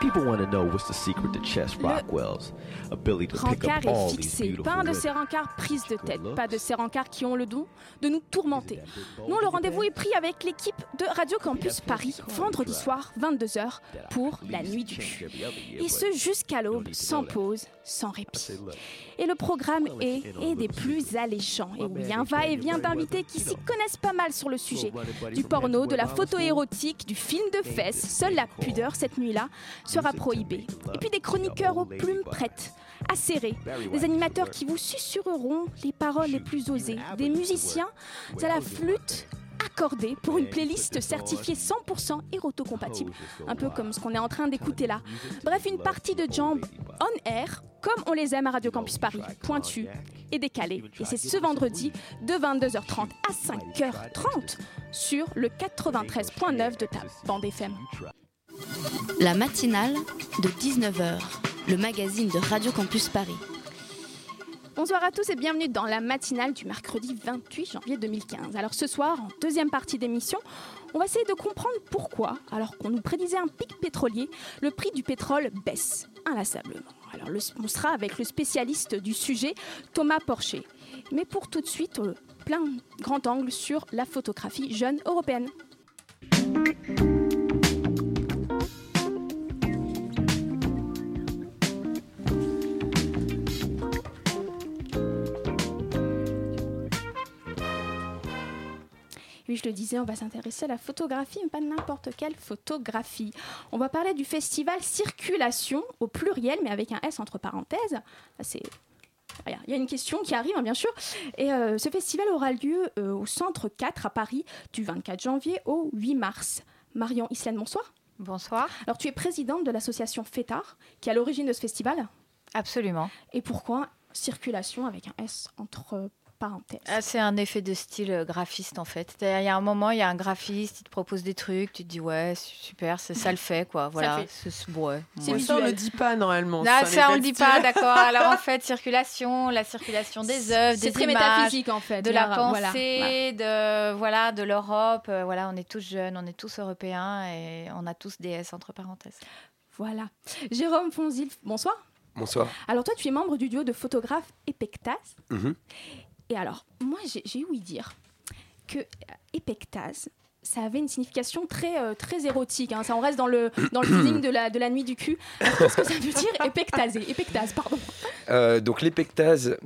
People want to know what's the secret to Chess Rockwell's ability to pick Rancard up est all these fixé, beautiful pas un de ces rencarts prises de tête, pas de ces rencarts qui ont le don de nous tourmenter. Non, le rendez-vous est pris avec l'équipe de Radio Campus Paris, vendredi soir, 22h, pour la nuit du cul. Et ce jusqu'à l'aube, sans pause, sans répit. Et le programme est, est des plus alléchants. Et oui, un va-et-vient d'invités qui s'y connaissent pas mal sur le sujet. Du porno, de la photo érotique, du film de fesses, seule la pudeur cette nuit-là sera prohibée. Et puis des chroniqueurs aux plumes prêtes, acérés, des animateurs qui vous susurreront les paroles les plus osées, des musiciens à la flûte accordée pour une playlist certifiée 100% éroto-compatible, un peu comme ce qu'on est en train d'écouter là. Bref, une partie de jambes on air, comme on les aime à Radio Campus Paris, pointu et décalé. Et c'est ce vendredi de 22h30 à 5h30 sur le 93.9 de ta bande FM. La matinale de 19h, le magazine de Radio Campus Paris. Bonsoir à tous et bienvenue dans la matinale du mercredi 28 janvier 2015. Alors ce soir, en deuxième partie d'émission, on va essayer de comprendre pourquoi, alors qu'on nous prédisait un pic pétrolier, le prix du pétrole baisse inlassablement. Alors on sera avec le spécialiste du sujet, Thomas Porcher. Mais pour tout de suite, euh, plein grand angle sur la photographie jeune européenne. Oui, je le disais, on va s'intéresser à la photographie, mais pas n'importe quelle photographie. On va parler du festival Circulation, au pluriel, mais avec un S entre parenthèses. C'est... Il y a une question qui arrive, hein, bien sûr. Et euh, ce festival aura lieu euh, au Centre 4 à Paris du 24 janvier au 8 mars. Marion Islaine, bonsoir. Bonsoir. Alors, tu es présidente de l'association FETAR, qui est à l'origine de ce festival. Absolument. Et pourquoi Circulation avec un S entre Ah, c'est un effet de style euh, graphiste en fait. Il y a un moment, il y a un graphiste, il te propose des trucs, tu te dis ouais, su- super, c'est ça le fait quoi. Voilà. C'est- ouais, C'est ouais. Ça, on le dit pas normalement. Les ça, on le dit pas, d'accord. Alors en fait, circulation, la circulation des œuvres, C'est des très images, métaphysique en fait. de la voilà, pensée, de voilà, de l'Europe. Euh, Voilà, on est tous jeunes, on est tous européens et on a tous des S entre parenthèses. Voilà. Jérôme Fonzil, bonsoir. Bonsoir. Alors toi, tu es membre du duo de photographes Epectas. Mhm. Et alors, moi, j'ai ouï dire que euh, Epectas, ça avait une signification très, euh, très érotique. hein. Ça, on reste dans le, dans le feeling de la, de la nuit du cul. Qu'est-ce que ça veut dire épectaser Epectas, pardon. Euh, donc l'épectase.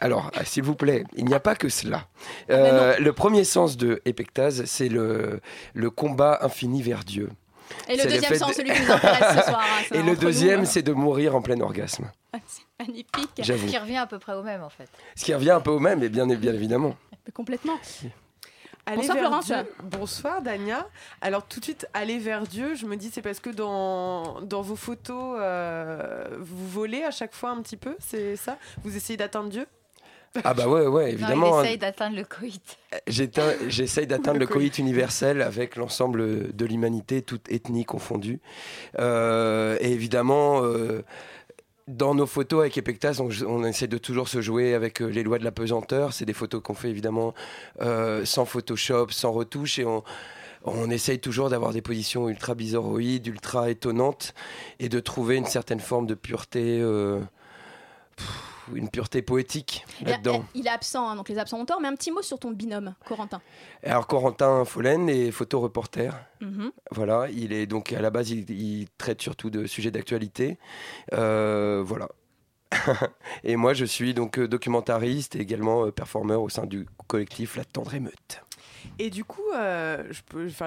Alors, ah, s'il vous plaît, il n'y a pas que cela. ben Euh, le premier sens de épectase, c'est le, le combat infini vers Dieu. Et le le deuxième fait sens, de- celui qui nous intéresse ce soir. hein, c'est Et le deuxième, hein. c'est de mourir en plein orgasme. C'est magnifique. J'avoue. Qui revient à peu près au même en fait. Ce qui revient un peu au même, et bien, bien évidemment. Mais complètement. Aller Bonsoir, vers Florence. Dieu. Bonsoir Dania. Alors tout de suite, aller vers Dieu, je me dis c'est parce que dans, dans vos photos, euh, vous volez à chaque fois un petit peu, c'est ça? Vous essayez d'atteindre Dieu? Ah bah ouais, ouais, Non, évidemment. il essaye d'atteindre le coït. J'éteins- J'essaye d'atteindre Le coït universel avec l'ensemble de l'humanité, toute ethnie confondue. Euh, et évidemment, euh, dans nos photos avec Epectas, on, on essaie de toujours se jouer avec euh, les lois de la pesanteur. C'est des photos qu'on fait évidemment euh, sans Photoshop, sans retouche. Et on, on essaye toujours d'avoir des positions ultra bizarroïdes, ultra étonnantes, et de trouver une certaine forme de pureté. euh, pff, une pureté poétique là-dedans. il est absent, hein, donc les absents ont tort. Mais un petit mot sur ton binôme, Corentin. Alors Corentin Follen est photoreporter. Mhm. Voilà, il est donc à la base, il, il traite surtout de sujets d'actualité. Euh, voilà. et moi, je suis donc euh, documentariste et également euh, performeur au sein du collectif La Tendre Émeute. Et du coup, euh,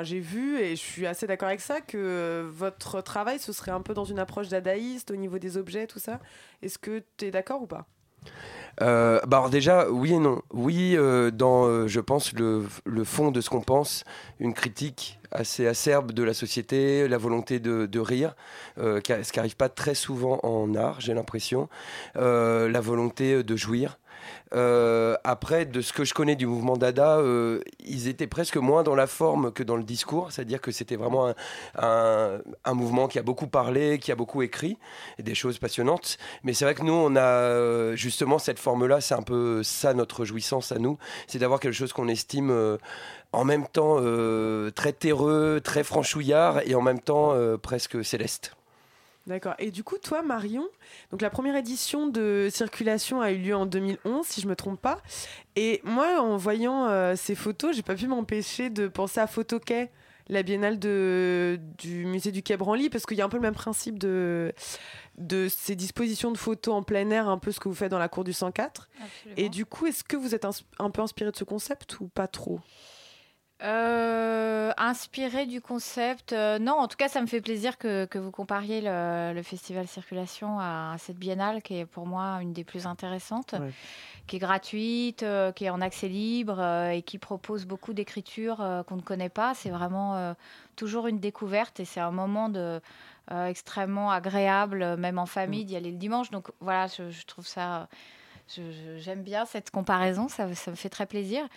j'ai vu et je suis assez d'accord avec ça que votre travail, ce serait un peu dans une approche dadaïste au niveau des objets, tout ça. Est-ce que tu es d'accord ou pas? Euh, bah alors déjà, oui et non. Oui, euh, dans, je pense, le, le fond de ce qu'on pense, une critique assez acerbe de la société, la volonté de, de rire, ce qui n'arrive pas très souvent en art, j'ai l'impression, la volonté de jouir. Euh, après, de ce que je connais du mouvement Dada, euh, ils étaient presque moins dans la forme que dans le discours, c'est-à-dire que c'était vraiment un, mouvement qui a beaucoup parlé, qui a beaucoup écrit, et des choses passionnantes. Mais c'est vrai que nous, on a euh, justement cette forme-là, c'est un peu ça notre jouissance à nous, c'est d'avoir quelque chose qu'on estime en même temps très terreux, très franchouillard, et en même temps presque céleste. D'accord. Et du coup, toi, Marion, donc la première édition de Circulation a eu lieu en 2011, si je me trompe pas. Et moi, en voyant euh, ces photos, j'ai pas pu m'empêcher de penser à Photoquai, la biennale de, du musée du Quai Branly, parce qu'il y a un peu le même principe de, de ces dispositions de photos en plein air, un peu ce que vous faites dans la cour du 104. Et du coup, est-ce que vous êtes ins- un peu inspiré de ce concept ou pas trop? Euh, inspiré du concept, euh, non, en tout cas, ça me fait plaisir que, que vous compariez le, le festival Circulation à cette biennale qui est pour moi une des plus intéressantes, Ouais. qui est gratuite, euh, qui est en accès libre et qui propose beaucoup d'écriture euh, qu'on ne connaît pas. C'est vraiment toujours une découverte et c'est un moment de, extrêmement agréable, même en famille, d'y aller le dimanche. Donc voilà, je, je trouve ça. J'aime bien cette comparaison, ça, me fait très plaisir.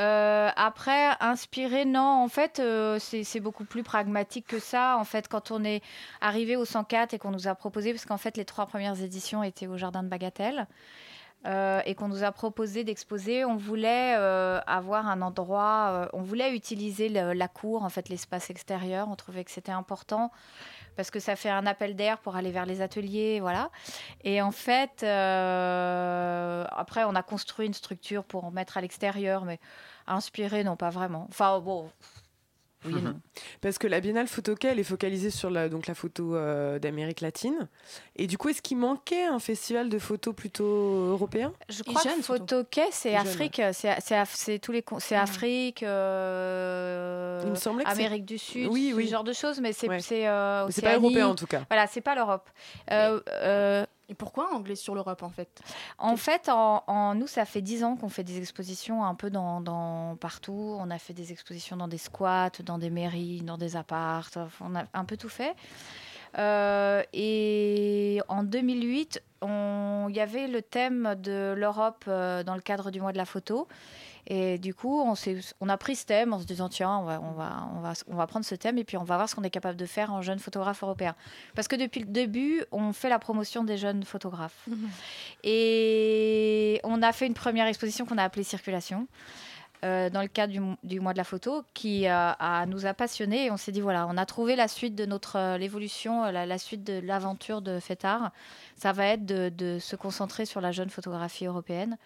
Euh, après, inspiré, non, en fait, euh, c'est beaucoup plus pragmatique que ça. En fait, quand on est arrivé au 104 et qu'on nous a proposé, parce qu'en fait, les trois premières éditions étaient au Jardin de Bagatelle, euh, et qu'on nous a proposé d'exposer, on voulait avoir un endroit, on voulait utiliser la cour, en fait, l'espace extérieur. On trouvait que c'était important parce que ça fait un appel d'air pour aller vers les ateliers, voilà. Et en fait, euh, après, on a construit une structure pour en mettre à l'extérieur, mais inspiré, non, pas vraiment. Enfin, bon, oui non. Parce que la biennale Photoquai, elle est focalisée sur la, donc la photo euh, d'Amérique latine. Et du coup, est-ce qu'il manquait un festival de photos plutôt européen? Je crois que Photoquai, c'est Afrique, c'est tous les c'est Afrique, euh, Il me semblait que Amérique du Sud, Oui, ce oui. genre de choses, mais c'est Ouais. c'est euh, c'est pas européen, en tout cas. Voilà, c'est pas l'Europe. Euh, euh, Pourquoi anglais sur l'Europe en fait? En fait, en, nous, ça fait dix ans qu'on fait des expositions un peu partout. On a fait des expositions dans des squats, dans des mairies, dans des apparts. Enfin, On a un peu tout fait. Euh, et en 2008, on- il y avait le thème de l'Europe euh, dans le cadre du mois de la photo. Et du coup, on, on a pris ce thème en se disant tiens, on va, on, va, on, va, on va prendre ce thème et puis on va voir ce qu'on est capable de faire en jeune photographe européen. Parce que depuis le début, on fait la promotion des jeunes photographes. Et on a fait une première exposition qu'on a appelée Circulation. euh, dans le cadre du, du mois de la photo, qui euh, a, nous a passionnés. Et on s'est dit, voilà, on a trouvé la suite de notre euh, l'évolution, la, la suite de l'aventure de Fetard. Ça va être de, de se concentrer sur la jeune photographie européenne.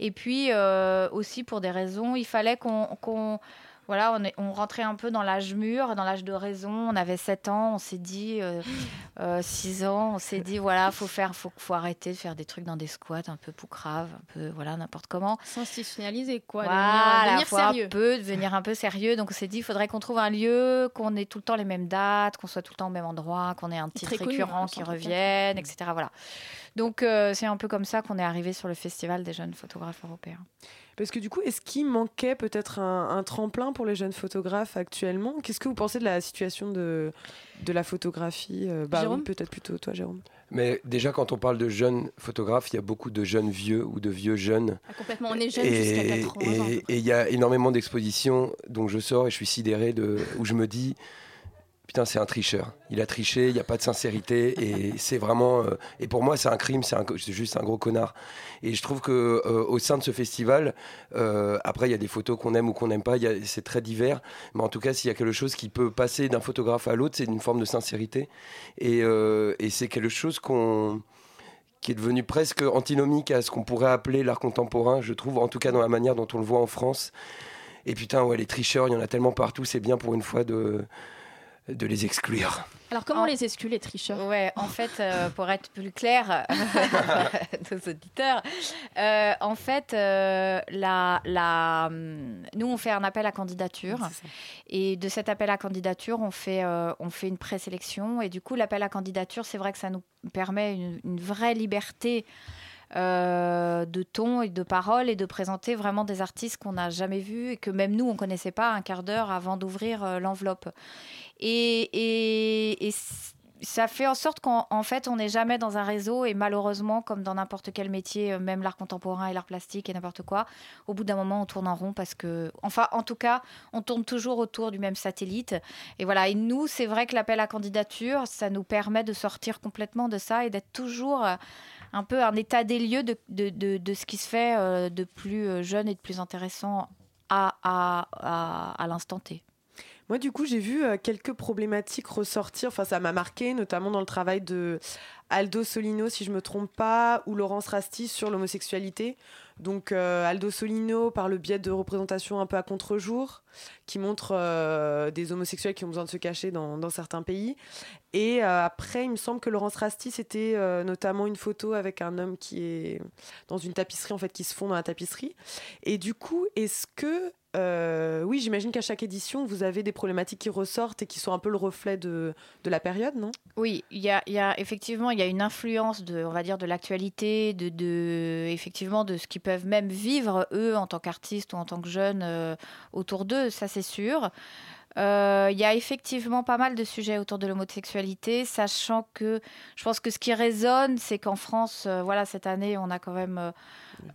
Et puis euh, aussi pour des raisons, il fallait qu'on qu'on- voilà, on, est- on rentrait un peu dans l'âge mûr, dans l'âge de raison. On avait 7 ans, on s'est dit, euh, euh, 6 ans, on s'est dit, voilà, faut faire, faut, faut arrêter de faire des trucs dans des squats un peu poucraves, un peu, voilà, n'importe comment. S'institutionnaliser quoi Voilà, Devenir, devenir sérieux. un peu devenir un peu sérieux. Donc on s'est dit, il faudrait qu'on trouve un lieu, qu'on ait tout le temps les mêmes dates, qu'on soit tout le temps au même endroit, qu'on ait un titre récurrent qui revienne, etc. Voilà. Donc euh, c'est un peu comme ça qu'on est arrivé sur le festival des jeunes photographes européens. Parce que du coup, est-ce qu'il manquait peut-être un, un tremplin pour les jeunes photographes actuellement? Qu'est-ce que vous pensez de la situation de, de la photographie Euh, bah, Jérôme? oui, Peut-être plutôt toi, Jérôme. Mais déjà, quand on parle de jeunes photographes, il y a beaucoup de jeunes vieux ou de vieux jeunes. Ah, complètement, on est jeune jusqu'à Et 80 ans. et- et il y a énormément d'expositions dont je sors et je suis sidéré de, où je me dis putain c'est un tricheur. Il a triché, il n'y a pas de sincérité et c'est vraiment euh, et pour moi c'est un crime, c'est juste un gros connard. Et je trouve que euh, au sein de ce festival, euh, après il y a des photos qu'on aime ou qu'on n'aime pas, c'est très divers. Mais en tout cas s'il y a quelque chose qui peut passer d'un photographe à l'autre, c'est une forme de sincérité et, euh, c'est quelque chose qui est devenu presque antinomique à ce qu'on pourrait appeler l'art contemporain, je trouve, en tout cas dans la manière dont on le voit en France. Et putain, ouais, les tricheurs, il y en a tellement partout, c'est bien pour une fois de, de les exclure. Alors comment on les exclut les tricheurs? Ouais, en fait, euh, pour être plus clair, nos auditeurs, euh, en fait, euh, la, la, hum, nous, on fait un appel à candidature. Et de cet appel à candidature, on fait, euh, on fait une présélection. Et du coup, l'appel à candidature, c'est vrai que ça nous permet une, une vraie liberté de ton et de parole et de présenter vraiment des artistes qu'on n'a jamais vus et que même nous, on ne connaissait pas un quart d'heure avant d'ouvrir l'enveloppe. Et, ça fait en sorte qu'en fait, on n'est jamais dans un réseau et malheureusement, comme dans n'importe quel métier, euh, même l'art contemporain et l'art plastique et n'importe quoi, au bout d'un moment, on tourne en rond parce que, enfin, en tout cas, on tourne toujours autour du même satellite. Et voilà. Et nous, c'est vrai que l'appel à candidature, ça nous permet de sortir complètement de ça et d'être toujours euh, un peu un état des lieux de, de, de, ce qui se fait euh, de plus jeune et de plus intéressant à, à, à l'instant T. Moi, du coup, j'ai vu euh, quelques problématiques ressortir. Enfin, ça m'a marqué, notamment dans le travail de Aldo Solino, si je me trompe pas, ou Laurence Rasti sur l'homosexualité. Donc, euh, Aldo Solino, par le biais de représentations un peu à contre-jour, qui montre euh, des homosexuels qui ont besoin de se cacher dans, certains pays. Et après, il me semble que Laurence Rasti, c'était notamment une photo avec un homme qui est dans une tapisserie, en fait, qui se fond dans la tapisserie. Et du coup, est-ce que euh, oui, j'imagine qu'à chaque édition, vous avez des problématiques qui ressortent et qui sont un peu le reflet de, la période, non? Oui, il y a, effectivement il y a une influence de, on va dire, de l'actualité, de, de, effectivement de ce qu'ils peuvent même vivre eux en tant qu'artistes ou en tant que jeunes euh, autour d'eux, ça c'est sûr. Euh, il y a effectivement pas mal de sujets autour de l'homosexualité, sachant que je pense que ce qui résonne, c'est qu'en France, voilà, cette année, on a quand même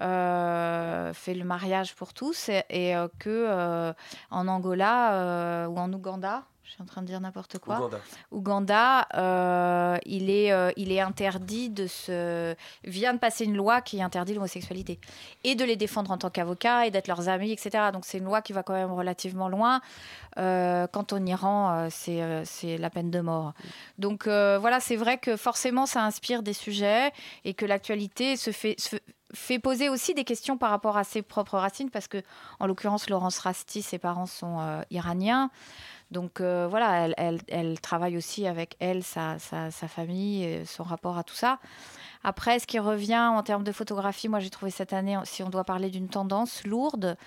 euh, fait le mariage pour tous et, et euh, que euh, en Angola ou en Ouganda, je suis en train de dire n'importe quoi. Ouganda. Ouganda, euh, il, est, euh, il est interdit de se. vient de passer une loi qui interdit l'homosexualité. Et de les défendre en tant qu'avocats et d'être leurs amis, etc. Donc c'est une loi qui va quand même relativement loin. Euh, quand on Iran, c'est la peine de mort. Donc voilà, c'est vrai que forcément ça inspire des sujets et que l'actualité se fait. fait poser aussi des questions par rapport à ses propres racines, parce que, en l'occurrence, Laurence Rasti, ses parents sont iraniens. Donc euh, voilà, elle, travaille aussi avec elle, sa, famille, son rapport à tout ça. Après, ce qui revient en termes de photographie, moi j'ai trouvé cette année, si on doit parler d'une tendance lourde,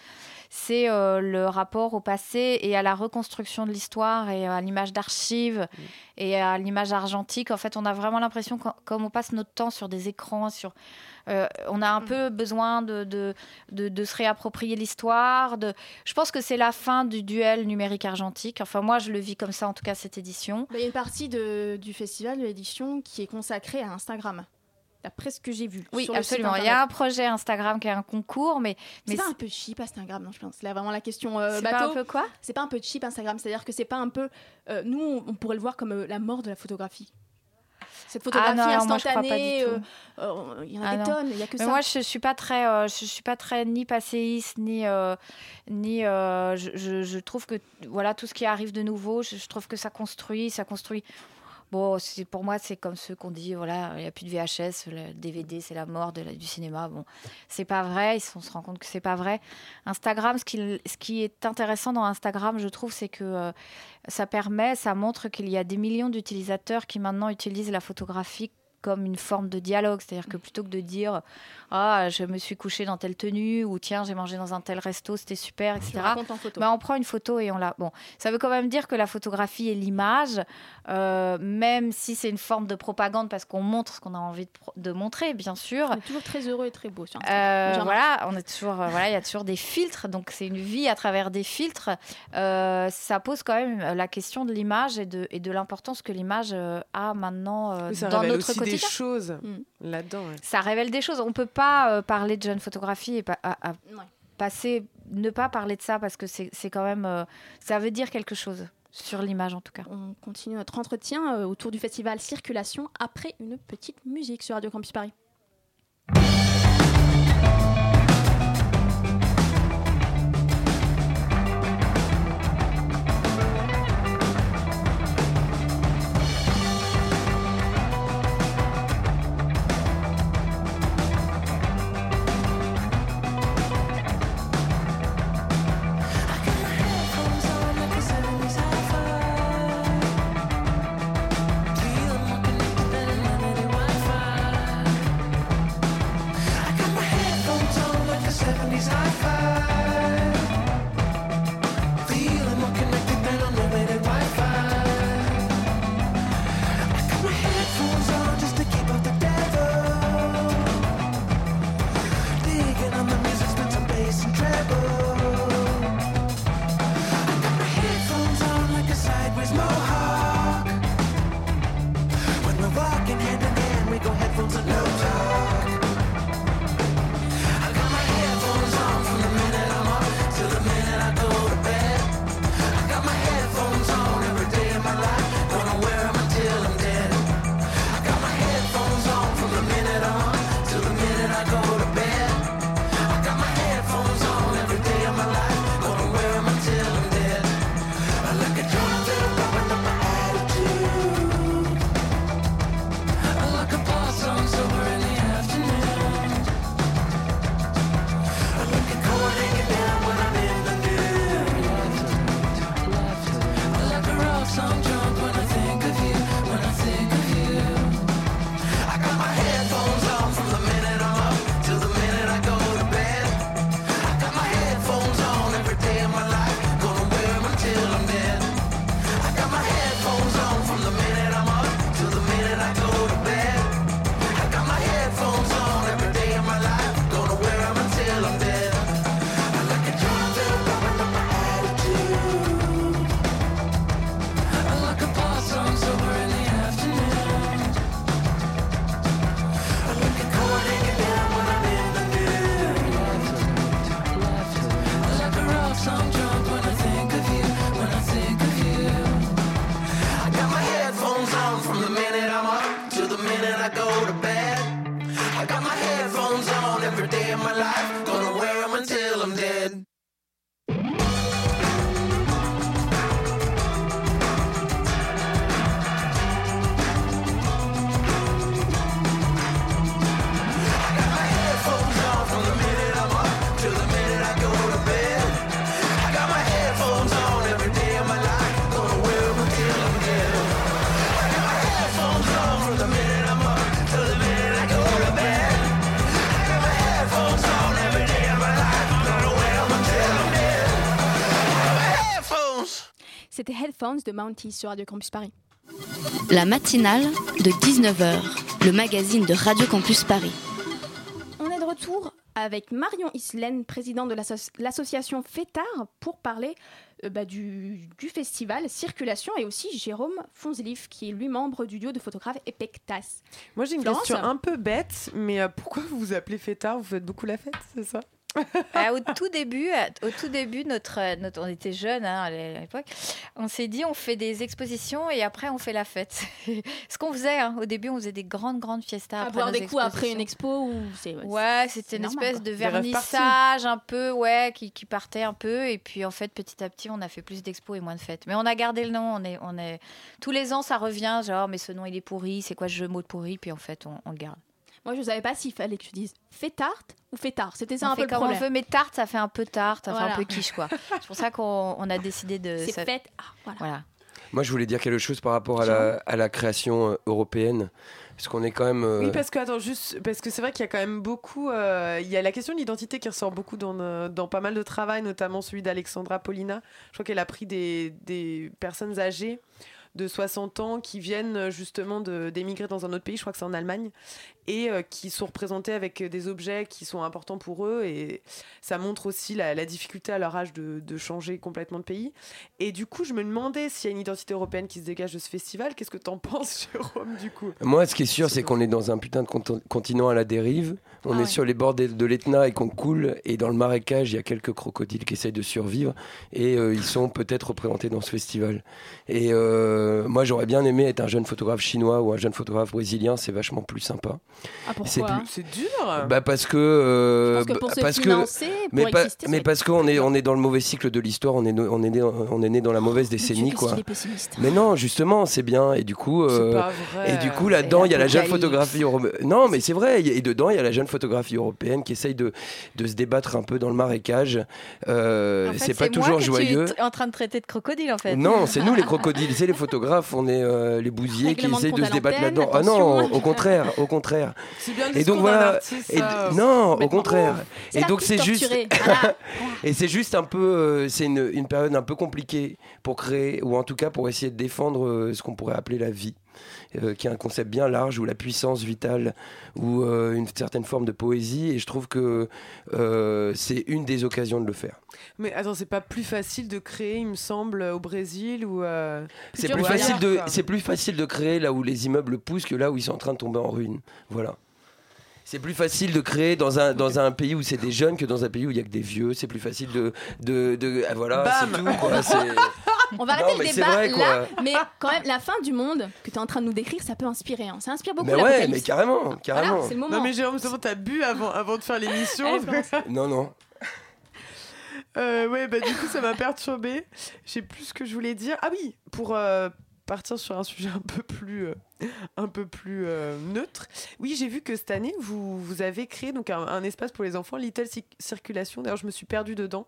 c'est euh, le rapport au passé et à la reconstruction de l'histoire et à l'image d'archives mmh. et à l'image argentique. En fait, on a vraiment l'impression, comme on passe notre temps sur des écrans, sur euh, on a un mm. peu besoin de, de, se réapproprier l'histoire. Je pense que c'est la fin du duel numérique argentique. Enfin, moi, je le vis comme ça, en tout cas, cette édition. Il y a une partie du festival, de l'édition, qui est consacrée à Instagram d'après ce que j'ai vu. Oui, absolument. Il y a un projet Instagram qui est un concours, mais. mais c'est pas un peu cheap Instagram, non, je pense. C'est vraiment la question euh, C'est pas un peu quoi? C'est pas un peu cheap Instagram, c'est-à-dire que c'est pas un peu. Euh, nous, on pourrait le voir comme la mort de la photographie cette photographie ah instantanée, euh, euh, il y en a ah des tonnes, il y a que mais ça. Moi, je suis pas très, euh, je suis pas très ni passéiste ni ni. Je, je, trouve que voilà tout ce qui arrive de nouveau, je, je trouve que ça construit, ça construit Bon, pour moi, c'est comme ceux qu'on dit, voilà, il n'y a plus de VHS, le DVD, c'est la mort de du cinéma. Bon, c'est pas vrai, on se rend compte que c'est pas vrai. Instagram, ce qui, ce qui est intéressant dans Instagram, je trouve, c'est que euh, ça permet, ça montre qu'il y a des millions d'utilisateurs qui maintenant utilisent la photographie comme une forme de dialogue. C'est-à-dire que plutôt que de dire Ah, je me suis couché dans telle tenue ou tiens, j'ai mangé dans un tel resto, c'était super, etc. Bah, on prend une photo et on la. Bon, ça veut quand même dire que la photographie et l'image, euh, même si c'est une forme de propagande parce qu'on montre ce qu'on a envie de, montrer, bien sûr. On est toujours très heureux et très beau. Euh, voilà, on est toujours. Euh, voilà, il y a toujours des filtres, donc c'est une vie à travers des filtres. ça pose quand même la question de l'image et de, et de l'importance que l'image a maintenant dans notre quotidien des choses mm. là-dedans. Ça révèle des choses. On peut pas euh, parler de jeune photographie et pas passer, ne pas parler de ça parce que c'est quand même, euh, ça veut dire quelque chose sur l'image en tout cas. On continue notre entretien euh, autour du festival Circulation après une petite musique sur Radio Campus Paris. De Mounties sur Radio Campus Paris. La matinale de 19h, le magazine de Radio Campus Paris. On est de retour avec Marion Islaine, présidente de l'association FETAR, pour parler euh, bah, du, festival Circulation et aussi Jérôme Fonzelif, qui est lui membre du duo de photographes Epectas. Moi j'ai une question un peu bête, mais euh, pourquoi vous vous appelez FETAR Vous faites beaucoup la fête, c'est ça? Ah, au tout début, au tout début, notre, notre on était jeunes hein, à l'époque. On s'est dit, on fait des expositions et après on fait la fête. Ce qu'on faisait hein, au début, on faisait des grandes grandes fiestas. À boire des coups après une expo ou Ouais, c'était une espèce de vernissage un peu, ouais, qui, qui, partait un peu et puis en fait petit à petit, on a fait plus d'expos et moins de fêtes. Mais on a gardé le nom. On est, on est tous les ans, ça revient, genre mais ce nom il est pourri, c'est quoi ce jeu mot de pourri, puis en fait on, on le garde. Moi, je ne savais pas s'il fallait que je dise fait tarte ou fait tard. C'était ça un peu le problème. on veut, mais tarte, ça fait un peu tarte, ça fait un peu quiche, quoi. C'est pour ça qu'on a décidé de. C'est fait. Ah, voilà. Moi, je voulais dire quelque chose par rapport à la, à la création euh, européenne. Parce qu'on est quand même. Euh, oui, parce que, attends, juste, parce que c'est vrai qu'il y a quand même beaucoup. Euh, il y a la question de l'identité qui ressort beaucoup dans, dans pas mal de travail, notamment celui d'Alexandra Paulina. Je crois qu'elle a pris des, des personnes âgées de 60 ans qui viennent euh, justement d'émigrer dans un autre pays, je crois que c'est en Allemagne, et euh, qui sont représentés avec euh, des objets qui sont importants pour eux. Et ça montre aussi la, difficulté à leur âge de, changer complètement de pays. Et du coup, je me demandais s'il y a une identité européenne qui se dégage de ce festival. Qu'est-ce que tu en penses, Jérôme, du coup? Moi, ce qui est sûr, c'est qu'on est dans un putain de continent à la dérive. On ah est sur les bords de, l'Etna et qu'on coule. Et dans le marécage, il y a quelques crocodiles qui essayent de survivre. Et ils sont peut-être représentés dans ce festival. Et moi, j'aurais bien aimé être un jeune photographe chinois ou un jeune photographe brésilien. C'est vachement plus sympa. Ah pourquoi C'est dur. Bah parce que. Euh, que pour parce que mais, mais parce qu'on est on est dans le mauvais cycle de l'histoire. On est on est né, on est né dans la mauvaise décennie quoi. Mais non, justement, c'est bien. Et du coup, euh, et du coup là-dedans, il y a la jeune photographie européenne. Non, mais c'est vrai. Et dedans, il y a la jeune photographie européenne qui essaye de de se débattre un peu dans le marécage. Euh, c'est pas toujours joyeux. Tu es en train de traiter de crocodile en fait. Non, c'est nous les crocodiles, c'est les photographes. On est euh, les bousiers qui essayent de se débattre là-dedans. Ah non, au contraire, au contraire. et donc voilà. non, au contraire. Et donc c'est juste. et c'est juste un peu, euh, c'est une, une, période un peu compliquée pour créer, ou en tout cas pour essayer de défendre euh, ce qu'on pourrait appeler la vie. Euh, qui est un concept bien large, ou la puissance vitale, ou une certaine forme de poésie, et je trouve que c'est une des occasions de le faire. Mais attends, c'est pas plus facile de créer, il me semble, au Brésil ou C'est plus facile de, c'est plus facile de créer là où les immeubles poussent que là où ils sont en train de tomber en ruine. Voilà. C'est plus facile de créer dans un, dans un pays où c'est des jeunes que dans un pays où il y a que des vieux. C'est plus facile de. de, de ah, voilà, c'est tout. On va arrêter le débat là, mais quand même, la fin du monde que tu es en train de nous décrire, ça peut inspirer. Hein. Ça inspire beaucoup. Mais ouais, mais carrément, carrément. c'est le moment. Non, mais Jérôme, c'est bon, t'as bu avant, avant de faire l'émission. non, non. Euh, ouais, bah du coup, ça m'a perturbé. Je sais plus ce que je voulais dire. Ah oui, pour, euh, partir sur un sujet un peu plus, euh, un peu plus euh, neutre. Oui, j'ai vu que cette année, vous, vous avez créé donc un, espace pour les enfants, Little Circulation. D'ailleurs, je me suis perdue dedans.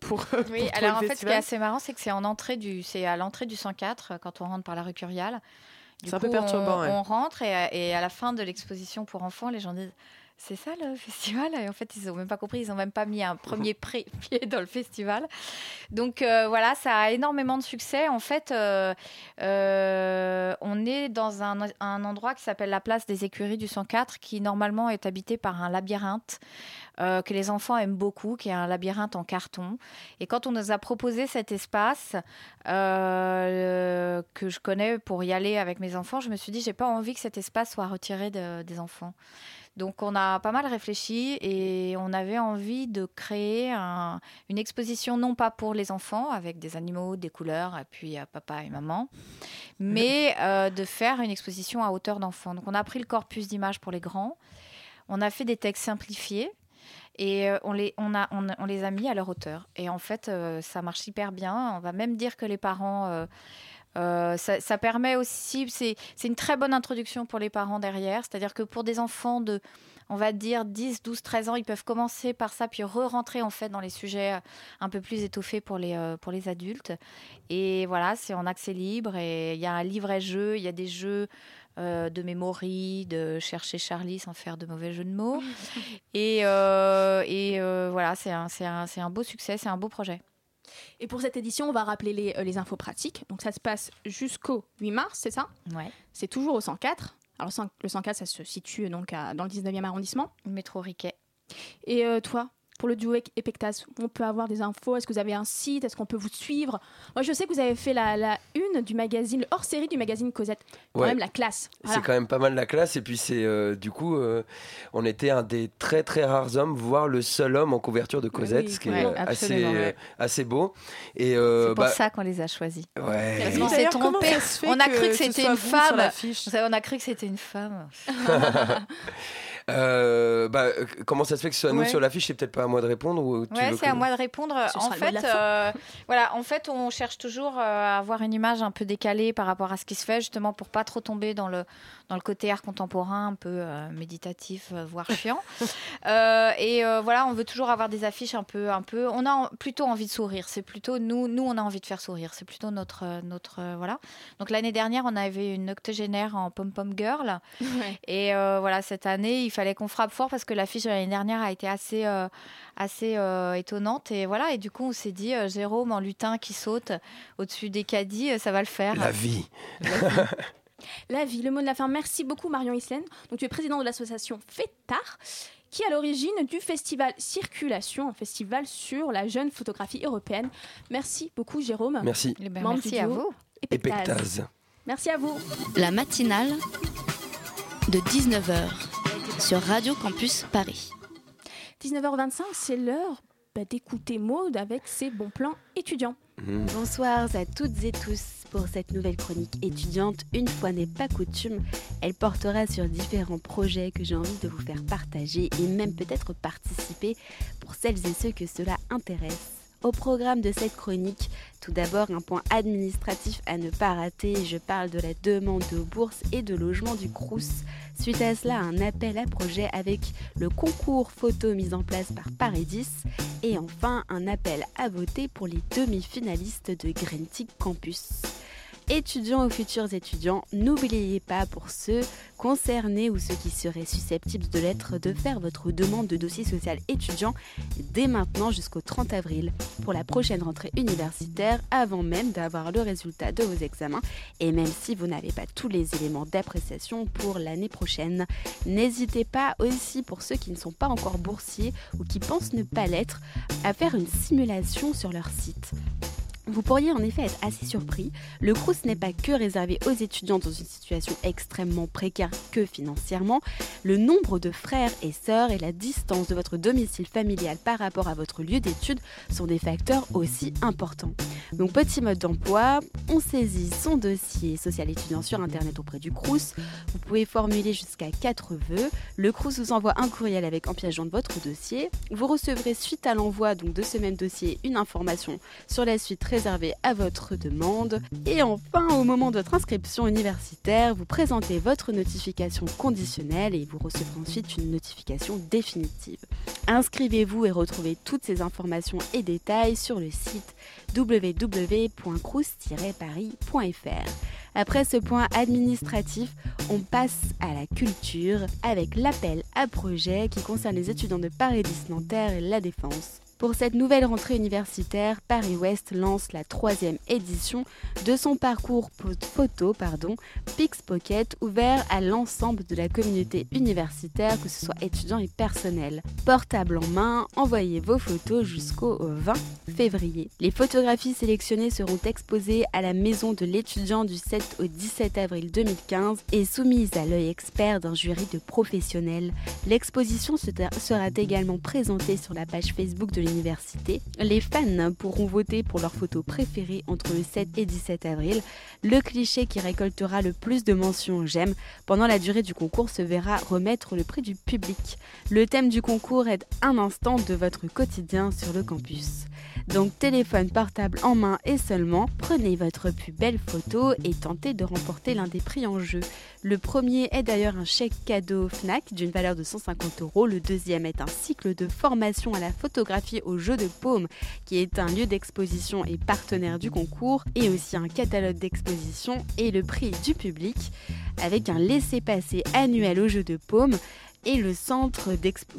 Pour, euh, oui, alors en fait, ce qui est assez marrant, c'est que c'est en entrée du, c'est à l'entrée du 104 quand on rentre par la rue Curial. C'est un peu perturbant. On, on rentre et, et, à la fin de l'exposition pour enfants, les gens disent c'est ça le festival? Et en fait, ils n'ont même pas compris, ils n'ont même pas mis un premier pied dans le festival. Donc euh, voilà, ça a énormément de succès. En fait, euh, euh, on est dans un, un endroit qui s'appelle la place des écuries du 104, qui normalement est habité par un labyrinthe. Que les enfants aiment beaucoup, qui est un labyrinthe en carton. Et quand on nous a proposé cet espace que je connais pour y aller avec mes enfants, je me suis dit, j'ai pas envie que cet espace soit retiré des enfants. Donc on a pas mal réfléchi et on avait envie de créer une exposition non pas pour les enfants avec des animaux, des couleurs, et puis papa et maman, mais euh, de faire une exposition à hauteur d'enfant. Donc on a pris le corpus d'images pour les grands, on a fait des textes simplifiés et euh, on, les, on, a, on, les a mis à leur hauteur. Et en fait, euh, ça marche hyper bien. On va même dire que les parents euh, ça, permet aussi, c'est une très bonne introduction pour les parents derrière. C'est-à-dire que pour des enfants de, on va dire 10, 12, 13 ans, ils peuvent commencer par ça, puis re-rentrer en fait dans les sujets un peu plus étoffés pour les, pour les adultes. Et voilà, c'est en accès libre et il y a un livret jeu, il y a des jeux de mémoire, de chercher Charlie sans faire de mauvais jeu de mots. et, et voilà, c'est un, un, un beau succès, c'est un beau projet. Et pour cette édition, on va rappeler les, euh, les infos pratiques. Donc ça se passe jusqu'au 8 mars, c'est ça? Ouais. C'est toujours au 104. Alors le 104, ça se situe donc à- dans le 19e arrondissement. Métro Riquet. Et euh, toi, pour le duo Ec- Epectas, on peut avoir des infos Est-ce que vous avez un site? Est-ce qu'on peut vous suivre? Moi, je sais que vous avez fait la, la une du magazine, le hors-série du magazine Cosette. Quand Ouais. même la classe. Voilà. C'est quand même pas mal la classe. Et puis, c'est euh, du coup, euh, on était un des très très rares hommes, voire le seul homme en couverture de Cosette, Oui, ce qui ouais, est euh, assez, euh, ouais. assez beau. Et euh, C'est pour bah, ça qu'on les a choisis. ouais. Parce qu'on s'est trompé. On a cru que c'était une femme. on a cru que c'était une femme. Euh, bah, euh, comment ça se fait que ce soit nous Ouais. sur l'affiche C'est peut-être pas à moi de répondre ou tu Ouais, c'est que- à moi de répondre. Ce En fait, euh, voilà, en fait, on cherche toujours euh, à avoir une image un peu décalée par rapport à ce qui se fait, justement pour pas trop tomber dans le dans le côté art contemporain, un peu euh, méditatif, euh, voire chiant. Euh, et euh, voilà, on veut toujours avoir des affiches un peu, un peu. On a en- plutôt envie de sourire. C'est plutôt nous, nous, on a envie de faire sourire. C'est plutôt notre, notre, euh, voilà. Donc l'année dernière, on avait une octogénaire en pom pom girl. Ouais. Et euh, voilà, cette année, il fallait qu'on frappe fort parce que l'affiche de l'année dernière a été assez, euh, assez euh, étonnante. Et voilà, et du coup, on s'est dit, euh, Jérôme en lutin qui saute au-dessus des caddies, euh, ça va le faire. La vie. La vie, le mot de la fin. Merci beaucoup Marion Islaine. Donc tu es président de l'association FETAR qui est à l'origine du festival Circulation, un festival sur la jeune photographie européenne. Merci beaucoup Jérôme. Merci. Eh ben, merci à vous. Et Et Pectaz. Pectaz. Merci à vous. La matinale de 19h sur Radio Campus Paris. 19h25, c'est l'heure bah, d'écouter Maude avec ses bons plans étudiants. Mmh. Bonsoir à toutes et tous pour cette nouvelle chronique étudiante. Une fois n'est pas coutume, elle portera sur différents projets que j'ai envie de vous faire partager et même peut-être participer pour celles et ceux que cela intéresse. Au programme de cette chronique, tout d'abord un point administratif à ne pas rater. Je parle de la demande de bourse et de logement du Crous. Suite à cela, un appel à projet avec le concours photo mis en place par Paris10 et enfin un appel à voter pour les demi-finalistes de Green Campus. Étudiants ou futurs étudiants, n'oubliez pas pour ceux concernés ou ceux qui seraient susceptibles de l'être de faire votre demande de dossier social étudiant dès maintenant jusqu'au 30 avril pour la prochaine rentrée universitaire avant même d'avoir le résultat de vos examens et même si vous n'avez pas tous les éléments d'appréciation pour l'année prochaine. N'hésitez pas aussi pour ceux qui ne sont pas encore boursiers ou qui pensent ne pas l'être à faire une simulation sur leur site. Vous pourriez en effet être assez surpris. Le Crous n'est pas que réservé aux étudiants dans une situation extrêmement précaire que financièrement. Le nombre de frères et sœurs et la distance de votre domicile familial par rapport à votre lieu d'études sont des facteurs aussi importants. Donc petit mode d'emploi, on saisit son dossier social étudiant sur internet auprès du Crous. Vous pouvez formuler jusqu'à 4 vœux. Le Crous vous envoie un courriel avec en pièce jointe votre dossier. Vous recevrez suite à l'envoi de ce même dossier une information sur la suite à votre demande. Et enfin, au moment de votre inscription universitaire, vous présentez votre notification conditionnelle et vous recevrez ensuite une notification définitive. Inscrivez-vous et retrouvez toutes ces informations et détails sur le site www.crous-paris.fr. Après ce point administratif, on passe à la culture avec l'appel à projet qui concerne les étudiants de Paris 10 Nanterre et La Défense. Pour cette nouvelle rentrée universitaire, Paris Ouest lance la troisième édition de son parcours photo pardon, Pixpocket ouvert à l'ensemble de la communauté universitaire, que ce soit étudiants et personnel. Portable en main, envoyez vos photos jusqu'au 20 février. Les photographies sélectionnées seront exposées à la maison de l'étudiant du 7 au 17 avril 2015 et soumises à l'œil expert d'un jury de professionnels. L'exposition sera également présentée sur la page Facebook de Les fans pourront voter pour leurs photos préférées entre le 7 et 17 avril. Le cliché qui récoltera le plus de mentions j'aime pendant la durée du concours se verra remettre le prix du public. Le thème du concours est un instant de votre quotidien sur le campus. Donc téléphone portable en main et seulement, prenez votre plus belle photo et tentez de remporter l'un des prix en jeu. Le premier est d'ailleurs un chèque cadeau FNAC d'une valeur de 150 euros. Le deuxième est un cycle de formation à la photographie au jeu de paume qui est un lieu d'exposition et partenaire du concours et aussi un catalogue d'exposition et le prix du public avec un laissez-passer annuel au jeu de paume et le centre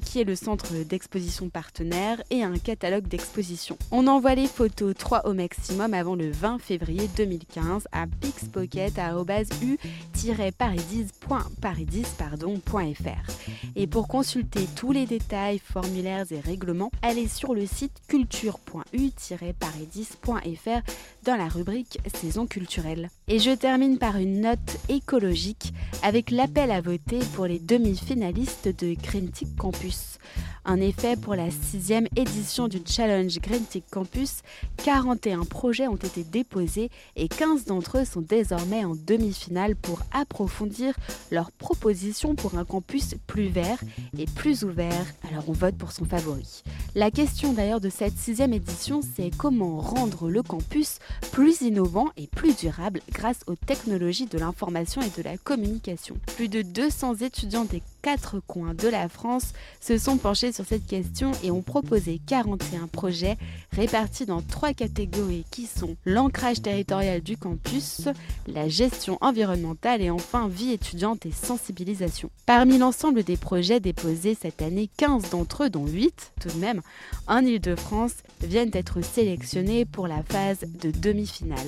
qui est le centre d'exposition partenaire et un catalogue d'exposition. On envoie les photos 3 au maximum avant le 20 février 2015 à pixpocket.u-paridis.fr. Et pour consulter tous les détails, formulaires et règlements, allez sur le site culture.u-paridis.fr dans la rubrique Saison culturelle. Et je termine par une note écologique avec l'appel à voter pour les demi-finalistes de Green Campus. En effet, pour la sixième édition du Challenge Green Campus, 41 projets ont été déposés et 15 d'entre eux sont désormais en demi-finale pour approfondir leurs propositions pour un campus plus vert et plus ouvert. Alors on vote pour son favori. La question d'ailleurs de cette sixième édition, c'est comment rendre le campus plus innovant et plus durable grâce aux technologies de l'information et de la communication. Plus de 200 étudiants des quatre coins de la France se sont penchés sur cette question et ont proposé 41 projets répartis dans trois catégories qui sont l'ancrage territorial du campus, la gestion environnementale et enfin vie étudiante et sensibilisation. Parmi l'ensemble des projets déposés cette année, 15 d'entre eux, dont 8 tout de même, en Ile-de-France, viennent être sélectionnés pour la phase de demi-finale.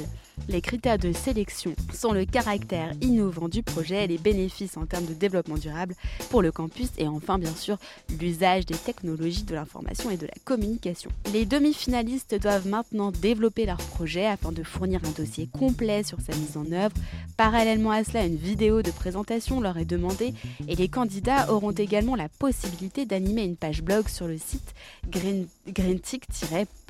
Les critères de sélection sont le caractère innovant du projet, les bénéfices en termes de développement durable pour le campus et enfin bien sûr l'usage des technologies de l'information et de la communication. Les demi-finalistes doivent maintenant développer leur projet afin de fournir un dossier complet sur sa mise en œuvre. Parallèlement à cela, une vidéo de présentation leur est demandée et les candidats auront également la possibilité d'animer une page blog sur le site green,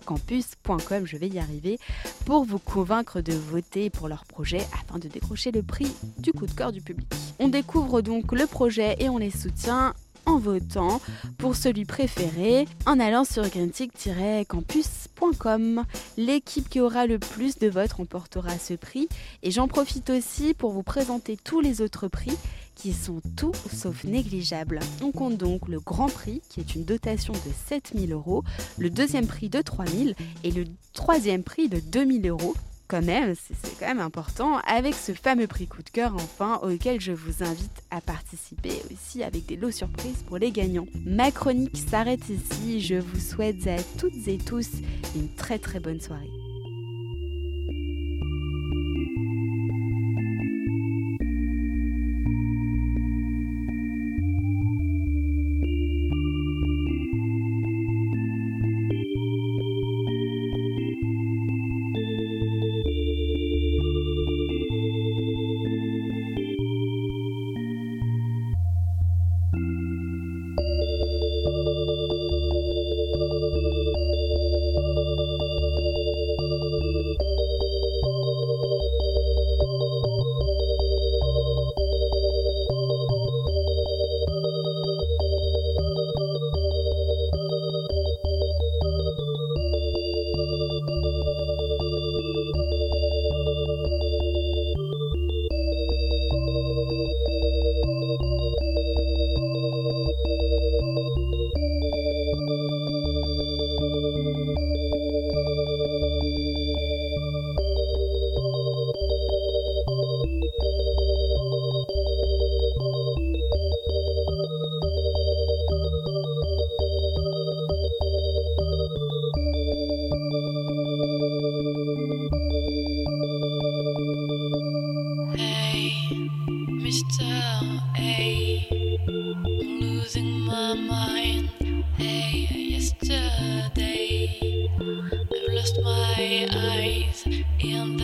campus.com, je vais y arriver, pour vous convaincre de voter pour leur projet afin de décrocher le prix du coup de cœur du public. On découvre donc le projet et on les soutient en votant pour celui préféré en allant sur greentic-campus.com. L'équipe qui aura le plus de votes remportera ce prix et j'en profite aussi pour vous présenter tous les autres prix qui sont tout sauf négligeables. On compte donc le grand prix qui est une dotation de 7000 euros, le deuxième prix de 3000 et le troisième prix de 2000 euros quand même, c'est quand même important, avec ce fameux prix coup de cœur enfin, auquel je vous invite à participer aussi avec des lots surprises pour les gagnants. Ma chronique s'arrête ici, je vous souhaite à toutes et tous une très très bonne soirée. in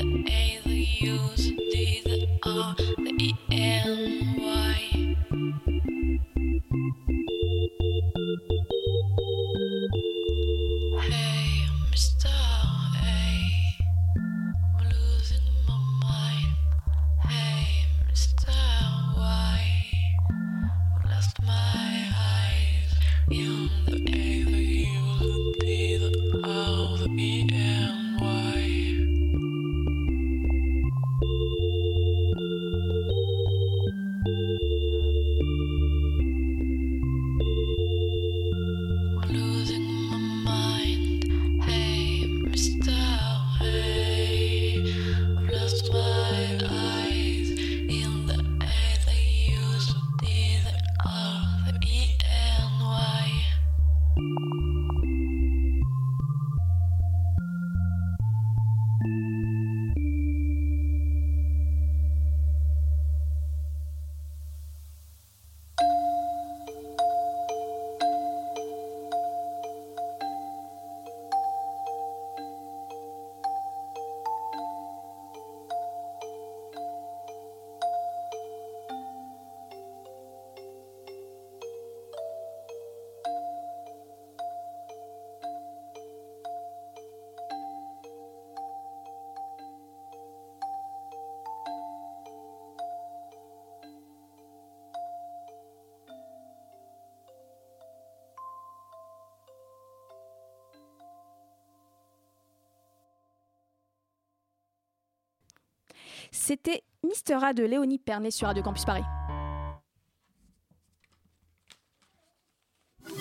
C'était Mister A de Léonie Pernet sur Radio Campus Paris.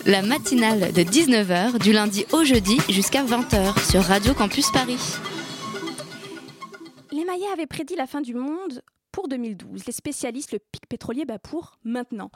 La matinale de 19h du lundi au jeudi jusqu'à 20h sur Radio Campus Paris. Les Mayas avaient prédit la fin du monde pour 2012. Les spécialistes, le pic pétrolier, pour maintenant.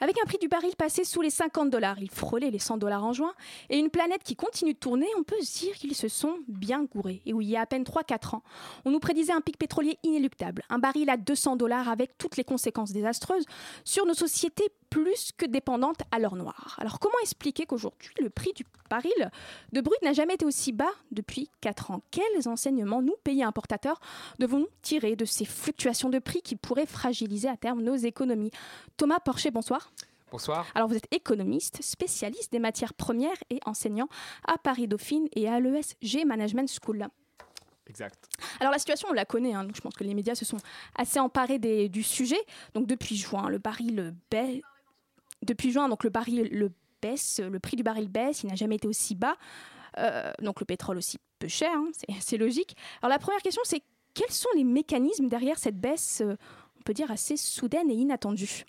Avec un prix du baril passé sous les 50 dollars, il frôlait les 100 dollars en juin, et une planète qui continue de tourner, on peut dire qu'ils se sont bien gourés. Et oui, il y a à peine 3-4 ans, on nous prédisait un pic pétrolier inéluctable, un baril à 200 dollars avec toutes les conséquences désastreuses sur nos sociétés plus que dépendantes à l'or noir. Alors comment expliquer qu'aujourd'hui, le prix du baril de brut n'a jamais été aussi bas depuis 4 ans? Quels enseignements, nous, pays importateurs, devons-nous tirer de ces fluctuations de prix qui pourraient fragiliser à terme nos économies? Thomas Porcher, bonsoir. Bonsoir. Alors vous êtes économiste, spécialiste des matières premières et enseignant à Paris Dauphine et à l'ESG Management School. Exact. Alors la situation, on la connaît. Hein, donc je pense que les médias se sont assez emparés des, du sujet. Donc depuis juin, le baril baisse. Depuis juin, donc le baril le baisse, le prix du baril baisse. Il n'a jamais été aussi bas. Euh, donc le pétrole aussi peu cher, hein, c'est logique. Alors la première question, c'est quels sont les mécanismes derrière cette baisse, euh, on peut dire assez soudaine et inattendue?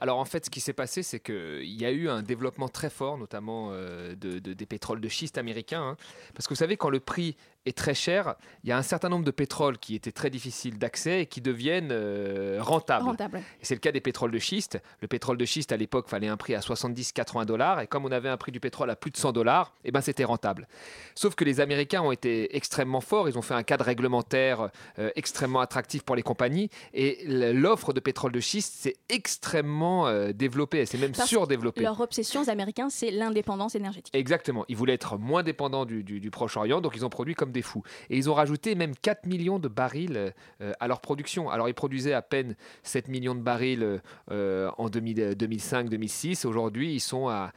Alors en fait, ce qui s'est passé, c'est qu'il y a eu un développement très fort, notamment euh, de, des pétroles de schiste américains. Hein. parce que vous savez, quand le prix est très cher, il y a un certain nombre de pétroles qui étaient très difficiles d'accès et qui deviennent euh, rentables. Rentable. C'est le cas des pétroles de schiste. Le pétrole de schiste, à l'époque, fallait un prix à 70-80 dollars. Et comme on avait un prix du pétrole à plus de 100 dollars, eh ben, c'était rentable. Sauf que les Américains ont été extrêmement forts. Ils ont fait un cadre réglementaire euh, extrêmement attractif pour les compagnies. Et l'offre de pétrole de schiste s'est extrêmement euh, développée. Elle s'est même surdéveloppée. Leur obsession, aux Américains, c'est l'indépendance énergétique. Exactement. Ils voulaient être moins dépendants du, du, du Proche-Orient. Donc ils ont produit comme des fous. Et ils ont rajouté même 4 millions de barils euh, à leur production. Alors ils produisaient à peine 7 millions de barils euh, en 2005-2006. Aujourd'hui, ils sont à,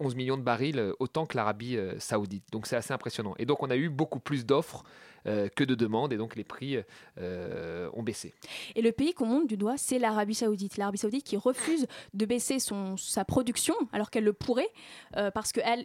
11 millions de barils, autant que l'Arabie euh, saoudite. Donc c'est assez impressionnant. Et donc on a eu beaucoup plus d'offres euh, que de demandes et donc les prix euh, ont baissé. Et le pays qu'on monte du doigt, c'est l'Arabie Saoudite. L'Arabie Saoudite qui refuse de baisser son, sa production alors qu'elle le pourrait euh, parce que elle,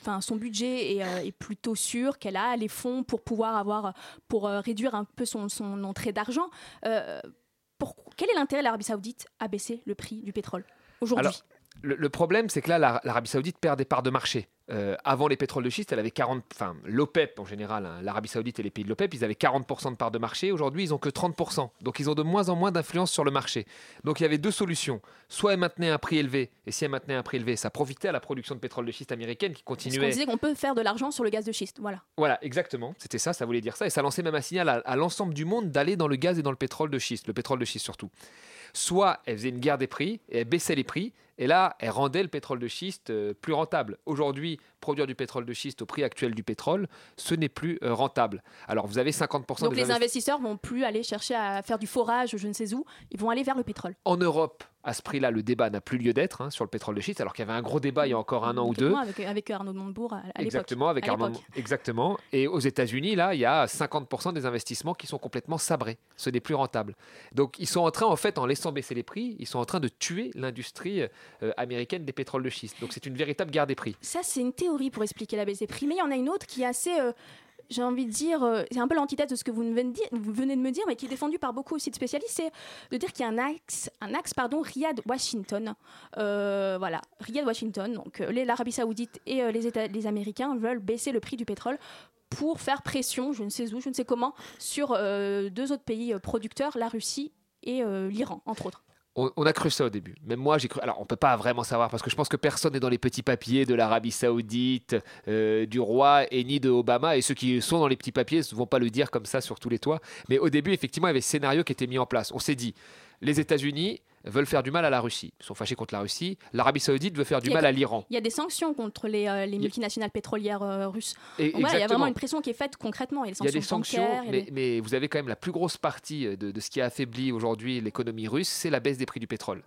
enfin, son budget est, plutôt sûr, qu'elle a les fonds pour pouvoir avoir, pour réduire un peu son, son entrée d'argent. quel est l'intérêt de l'Arabie Saoudite à baisser le prix du pétrole aujourd'hui? Le, problème, c'est que là, l'Arabie Saoudite perd des parts de marché. Euh, avant les pétroles de schiste, elle avait 40, enfin l'OPEP en général, hein, l'Arabie Saoudite et les pays de l'OPEP, ils avaient 40% de parts de marché. Aujourd'hui, ils n'ont que 30%. Donc, ils ont de moins en moins d'influence sur le marché. Donc, il y avait deux solutions. Soit elle maintenait un prix élevé, et si elle maintenait un prix élevé, ça profitait à la production de pétrole de schiste américaine qui continuait. Parce qu'on disait qu'on peut faire de l'argent sur le gaz de schiste, voilà. Voilà, exactement. C'était ça, ça voulait dire ça, et ça lançait même un signal à, à l'ensemble du monde d'aller dans le gaz et dans le pétrole de schiste, le pétrole de schiste surtout. Soit elle faisait une guerre des prix et elle baissait les prix, et là, elle rendait le pétrole de schiste euh, plus rentable. Aujourd'hui, produire du pétrole de schiste au prix actuel du pétrole, ce n'est plus euh, rentable. Alors, vous avez 50% Donc, les investisseurs vont plus aller chercher à faire du forage, je ne sais où, ils vont aller vers le pétrole. En Europe, à ce prix-là, le débat n'a plus lieu d'être hein, sur le pétrole de schiste, alors qu'il y avait un gros débat il y a encore un an ou deux. Avec, avec Arnaud de Montebourg à, l'époque. Exactement, avec Arnaud. Exactement. Et aux États-Unis, là, il y a 50% des investissements qui sont complètement sabrés. Ce n'est plus rentable. Donc, ils sont en train, en fait, en laissant baisser les prix, ils sont en train de tuer l'industrie euh, américaine des pétroles de schiste. Donc, c'est une véritable guerre des prix. Ça, c'est une théorie pour expliquer la baisse des prix. Mais il y en a une autre qui est assez. Euh, j'ai envie de dire, euh, c'est un peu l'antithèse de ce que vous venez, de me dire, mais qui est défendu par beaucoup aussi de spécialistes, c'est de dire qu'il y a un axe, un axe pardon, Riyad-Washington. Euh, voilà, Riyad-Washington. Donc euh, l'Arabie Saoudite et les, États, les Américains veulent baisser le prix du pétrole pour faire pression, je ne sais où, je ne sais comment, sur deux autres pays producteurs, la Russie et l'Iran, entre autres on, a cru ça au début. Même moi, j'ai cru. Alors, on peut pas vraiment savoir parce que je pense que personne n'est dans les petits papiers de l'Arabie Saoudite, euh, du roi et ni de Obama. Et ceux qui sont dans les petits papiers ne vont pas le dire comme ça sur tous les toits. Mais au début, effectivement, il y avait ce scénario qui était mis en place. On s'est dit, les États-Unis veulent faire du mal à la Russie. Ils sont fâchés contre la Russie. L'Arabie Saoudite veut faire du mal à l'Iran. Il y a des sanctions contre les, euh, multinationales pétrolières euh, russes. il y a vraiment une pression qui est faite concrètement. Il y a, des sanctions, mais, vous avez quand même la plus grosse partie de, de ce qui a affaibli aujourd'hui l'économie russe, c'est la baisse des prix du pétrole.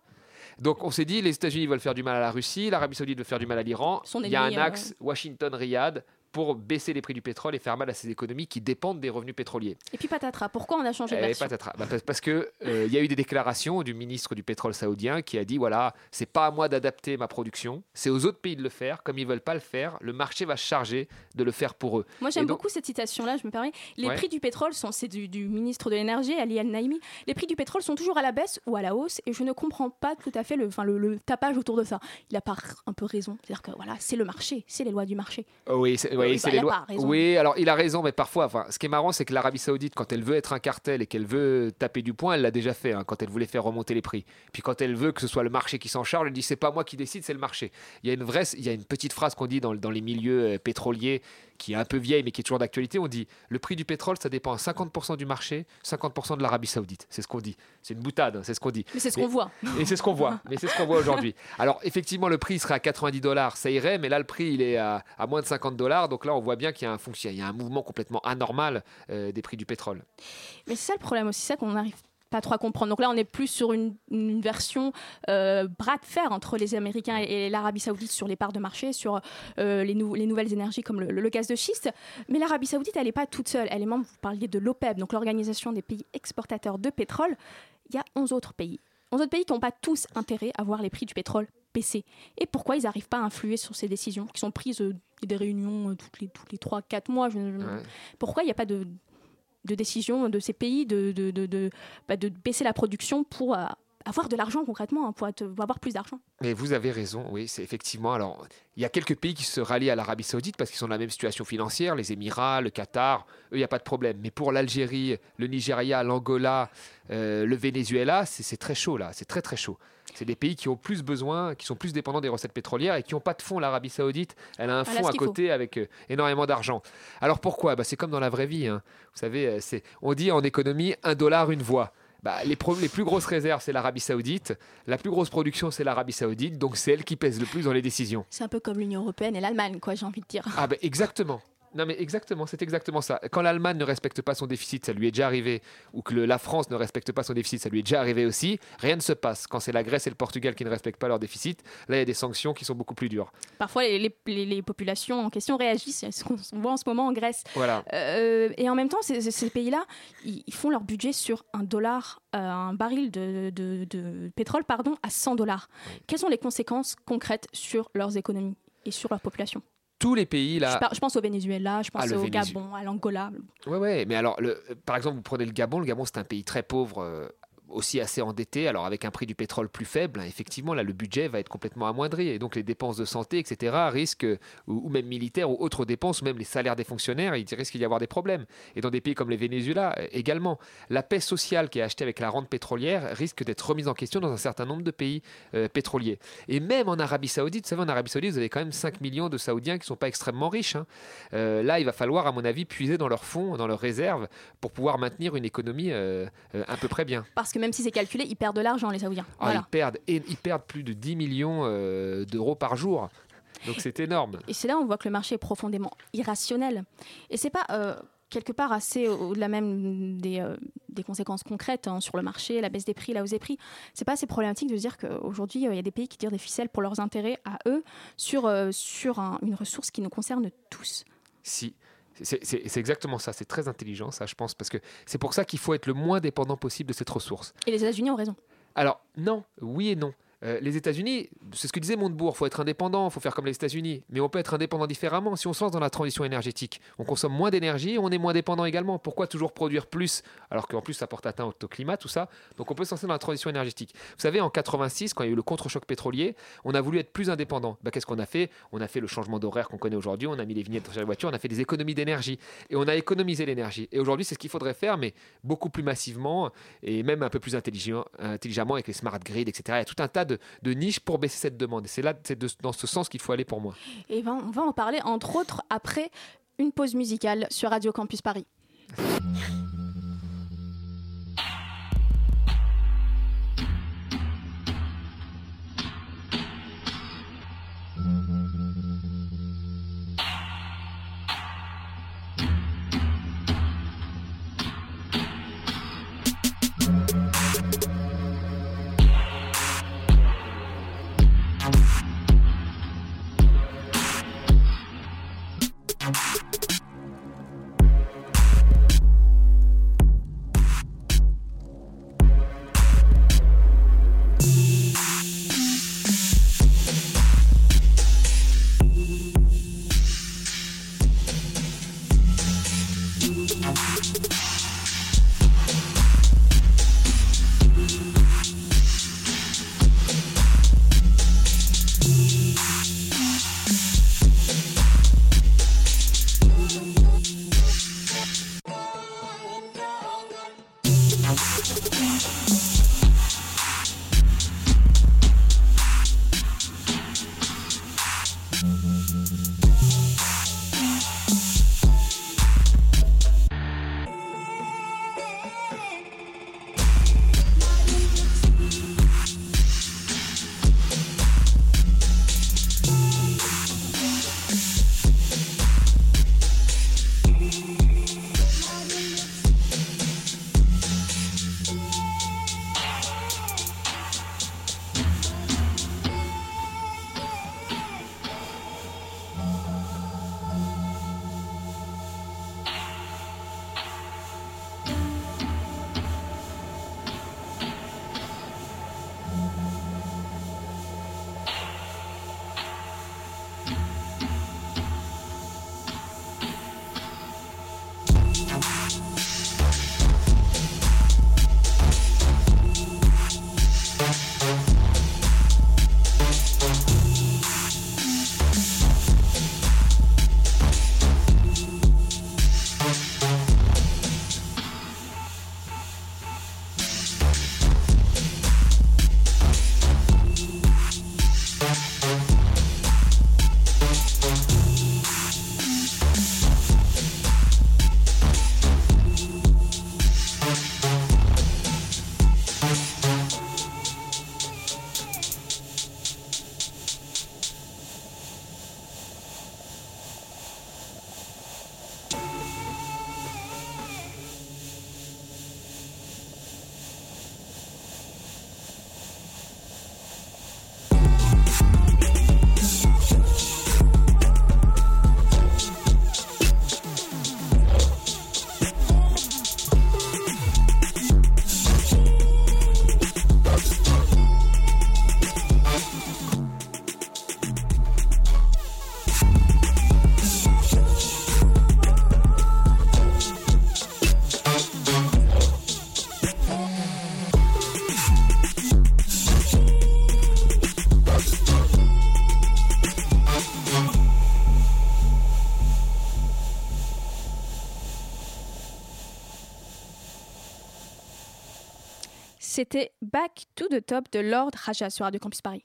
Donc on s'est dit, les États-Unis veulent faire du mal à la Russie, l'Arabie Saoudite veut faire du mal à l'Iran. Il y a un axe Washington-Riyad pour baisser les prix du pétrole et faire mal à ces économies qui dépendent des revenus pétroliers. Et puis patatras, pourquoi on a changé de Eh, version patatras. Bah, parce- que euh, y a eu des déclarations du ministre du pétrole saoudien qui a dit voilà, c'est pas à moi d'adapter ma production, c'est aux autres pays de le faire. Comme ils veulent pas le faire, le marché va se charger de le faire pour eux. Moi, j'aime donc- beaucoup cette citation-là, je me permets. Les Ouais. prix du pétrole sont, c'est du, du ministre de l'énergie, Ali Al-Naimi. Les prix du pétrole sont toujours à la baisse ou à la hausse, et je ne comprends pas tout à fait le, le, le tapage autour de ça. Il a pas un peu raison. C'est-à-dire que voilà, c'est le marché, c'est les lois du marché. Oh Oui, c'est, Oui, c'est bah, les il a lois. pas raison. Oui, alors il a raison, mais parfois, enfin, ce qui est marrant, c'est que l'Arabie Saoudite, quand elle veut être un cartel et qu'elle veut taper du poing, elle l'a déjà fait, hein, quand elle voulait faire remonter les prix. Puis quand elle veut que ce soit le marché qui s'en charge, elle dit c'est pas moi qui décide, c'est le marché. Il y a une vraie, il y a une petite phrase qu'on dit dans, dans les milieux euh, pétroliers qui est un peu vieille mais qui est toujours d'actualité. On dit le prix du pétrole, ça dépend à 50% du marché, 50% de l'Arabie Saoudite. C'est ce qu'on dit. C'est une boutade, hein, c'est ce qu'on dit. Mais c'est ce qu'on voit. Et c'est ce qu'on voit. Mais c'est ce qu'on voit aujourd'hui. Alors effectivement, le prix serait à 90 dollars, ça irait, mais là le prix il est à, à moins de 50 dollars. Donc là, on voit bien qu'il y a un fonction, il y a un mouvement complètement anormal euh, des prix du pétrole. Mais c'est ça le problème aussi, c'est ça qu'on n'arrive pas trop à comprendre. Donc là, on est plus sur une, une version euh, bras de fer entre les Américains et, et l'Arabie Saoudite sur les parts de marché, sur euh, les, nou- les nouvelles énergies comme le, le gaz de schiste. Mais l'Arabie Saoudite, elle n'est pas toute seule. Elle est membre, vous parliez de l'OPEP, donc l'Organisation des pays exportateurs de pétrole. Il y a 11 autres pays. 11 autres pays qui n'ont pas tous intérêt à voir les prix du pétrole baisser. Et pourquoi ils n'arrivent pas à influer sur ces décisions qui sont prises euh, des réunions euh, toutes les, toutes les 3-4 mois je- je- Ouais. Pourquoi il n'y a pas de, de décision de ces pays de, de, de, bah, baisser la production pour euh, avoir de l'argent concrètement, hein, pour, avoir plus d'argent Mais vous avez raison, oui, c'est effectivement. Alors, il y a quelques pays qui se rallient à l'Arabie Saoudite parce qu'ils sont dans la même situation financière, les Émirats, le Qatar, eux, il n'y a pas de problème. Mais pour l'Algérie, le Nigeria, l'Angola, euh, le Venezuela, c'est très chaud là, c'est très très chaud. C'est des pays qui ont plus besoin, qui sont plus dépendants des recettes pétrolières et qui n'ont pas de fonds. L'Arabie Saoudite, elle a un fonds à faut. côté avec euh, énormément d'argent. Alors pourquoi? Bah, C'est comme dans la vraie vie. hein. Vous savez, euh, c'est- on dit en économie un dollar, une voix. Bah, les, pro- les plus grosses réserves, c'est l'Arabie Saoudite. La plus grosse production, c'est l'Arabie Saoudite. Donc, c'est elle qui pèse le plus dans les décisions. C'est un peu comme l'Union Européenne et l'Allemagne, quoi, j'ai envie de dire. Ah, ben exactement. Non, mais exactement, c'est exactement ça. Quand l'Allemagne ne respecte pas son déficit, ça lui est déjà arrivé, ou que le- la France ne respecte pas son déficit, ça lui est déjà arrivé aussi, rien ne se passe. Quand c'est la Grèce et le Portugal qui ne respectent pas leur déficit, là, il y a des sanctions qui sont beaucoup plus dures. Parfois, les, les- les- les populations en question réagissent, ce qu'on on voit en ce moment en Grèce. Voilà. Euh, et en même temps, ces, ces- ces pays-là, ils, ils font leur budget sur un dollar, euh, un baril de, de- de pétrole, pardon, à 100 dollars. Quelles sont les conséquences concrètes sur leurs économies et sur leur population? Tous les pays, là. je, par- je pense au Venezuela, je pense Ah, au Vénézu- Gabon, à l'Angola. Ouais, ouais, mais alors, le, par exemple, vous prenez le Gabon. Le Gabon, c'est un pays très pauvre, euh, aussi assez endetté. Alors, avec un prix du pétrole plus faible, hein, effectivement, là, le budget va être complètement amoindri. Et donc, les dépenses de santé, etc., risquent, ou, même militaires, ou autres dépenses, ou même les salaires des fonctionnaires, il risque d'y avoir des problèmes. Et dans des pays comme les Venezuela, euh, également. La paix sociale qui est achetée avec la rente pétrolière risque d'être remise en question dans un certain nombre de pays euh, pétroliers. Et même en Arabie Saoudite, vous savez, en Arabie Saoudite, vous avez quand même 5 millions de Saoudiens qui ne sont pas extrêmement riches. hein. Euh, là, il va falloir, à mon avis, puiser dans leurs fonds, dans leurs réserves, pour pouvoir maintenir une économie euh, à peu près bien. Parce que même si c'est calculé, ils perdent de l'argent, les Saoudiens. Ah, Voilà. ils, perdent, et, ils perdent plus de 10 millions euh, d'euros par jour. Donc c'est énorme. Et c'est là où on voit que le marché est profondément irrationnel. Et c'est pas euh, quelque part assez au- au-delà même des, euh, des conséquences concrètes hein, sur le marché, la baisse des prix, la hausse des prix. C'est pas assez problématique de se dire qu'aujourd'hui, euh, il y a des pays qui tirent des ficelles pour leurs intérêts à eux sur, sur un- une ressource qui nous concerne tous. Si. C'est exactement ça, c'est très intelligent ça je pense, parce que c'est pour ça qu'il faut être le moins dépendant possible de cette ressource. Et les États-Unis ont raison. Alors, non, oui et non. Euh, les États-Unis, c'est ce que disait Montebourg, il faut être indépendant, il faut faire comme les États-Unis. Mais on peut être indépendant différemment. Si on se lance dans la transition énergétique, on consomme moins d'énergie, on est moins dépendant également. Pourquoi toujours produire plus alors qu'en plus ça porte atteinte au climat, tout ça Donc on peut se lancer dans la transition énergétique. Vous savez, en 86, quand il y a eu le contre-choc pétrolier, on a voulu être plus indépendant. Bah, Qu'est-ce qu'on a fait? On a fait le changement d'horaire qu'on connaît aujourd'hui, on a mis les vignettes sur les voitures, on a fait des économies d'énergie. Et on a économisé l'énergie. Et aujourd'hui, c'est ce qu'il faudrait faire, mais beaucoup plus massivement et même un peu plus intelligemment avec les smart grids, etc. Il y a tout un tas de, de niches pour baisser cette demande. Et c'est là, c'est dans ce sens qu'il faut aller pour moi. Et ben, on va en parler entre autres après une pause musicale sur Radio Campus Paris. The Top de Lord Raja sur Radio Campus Paris.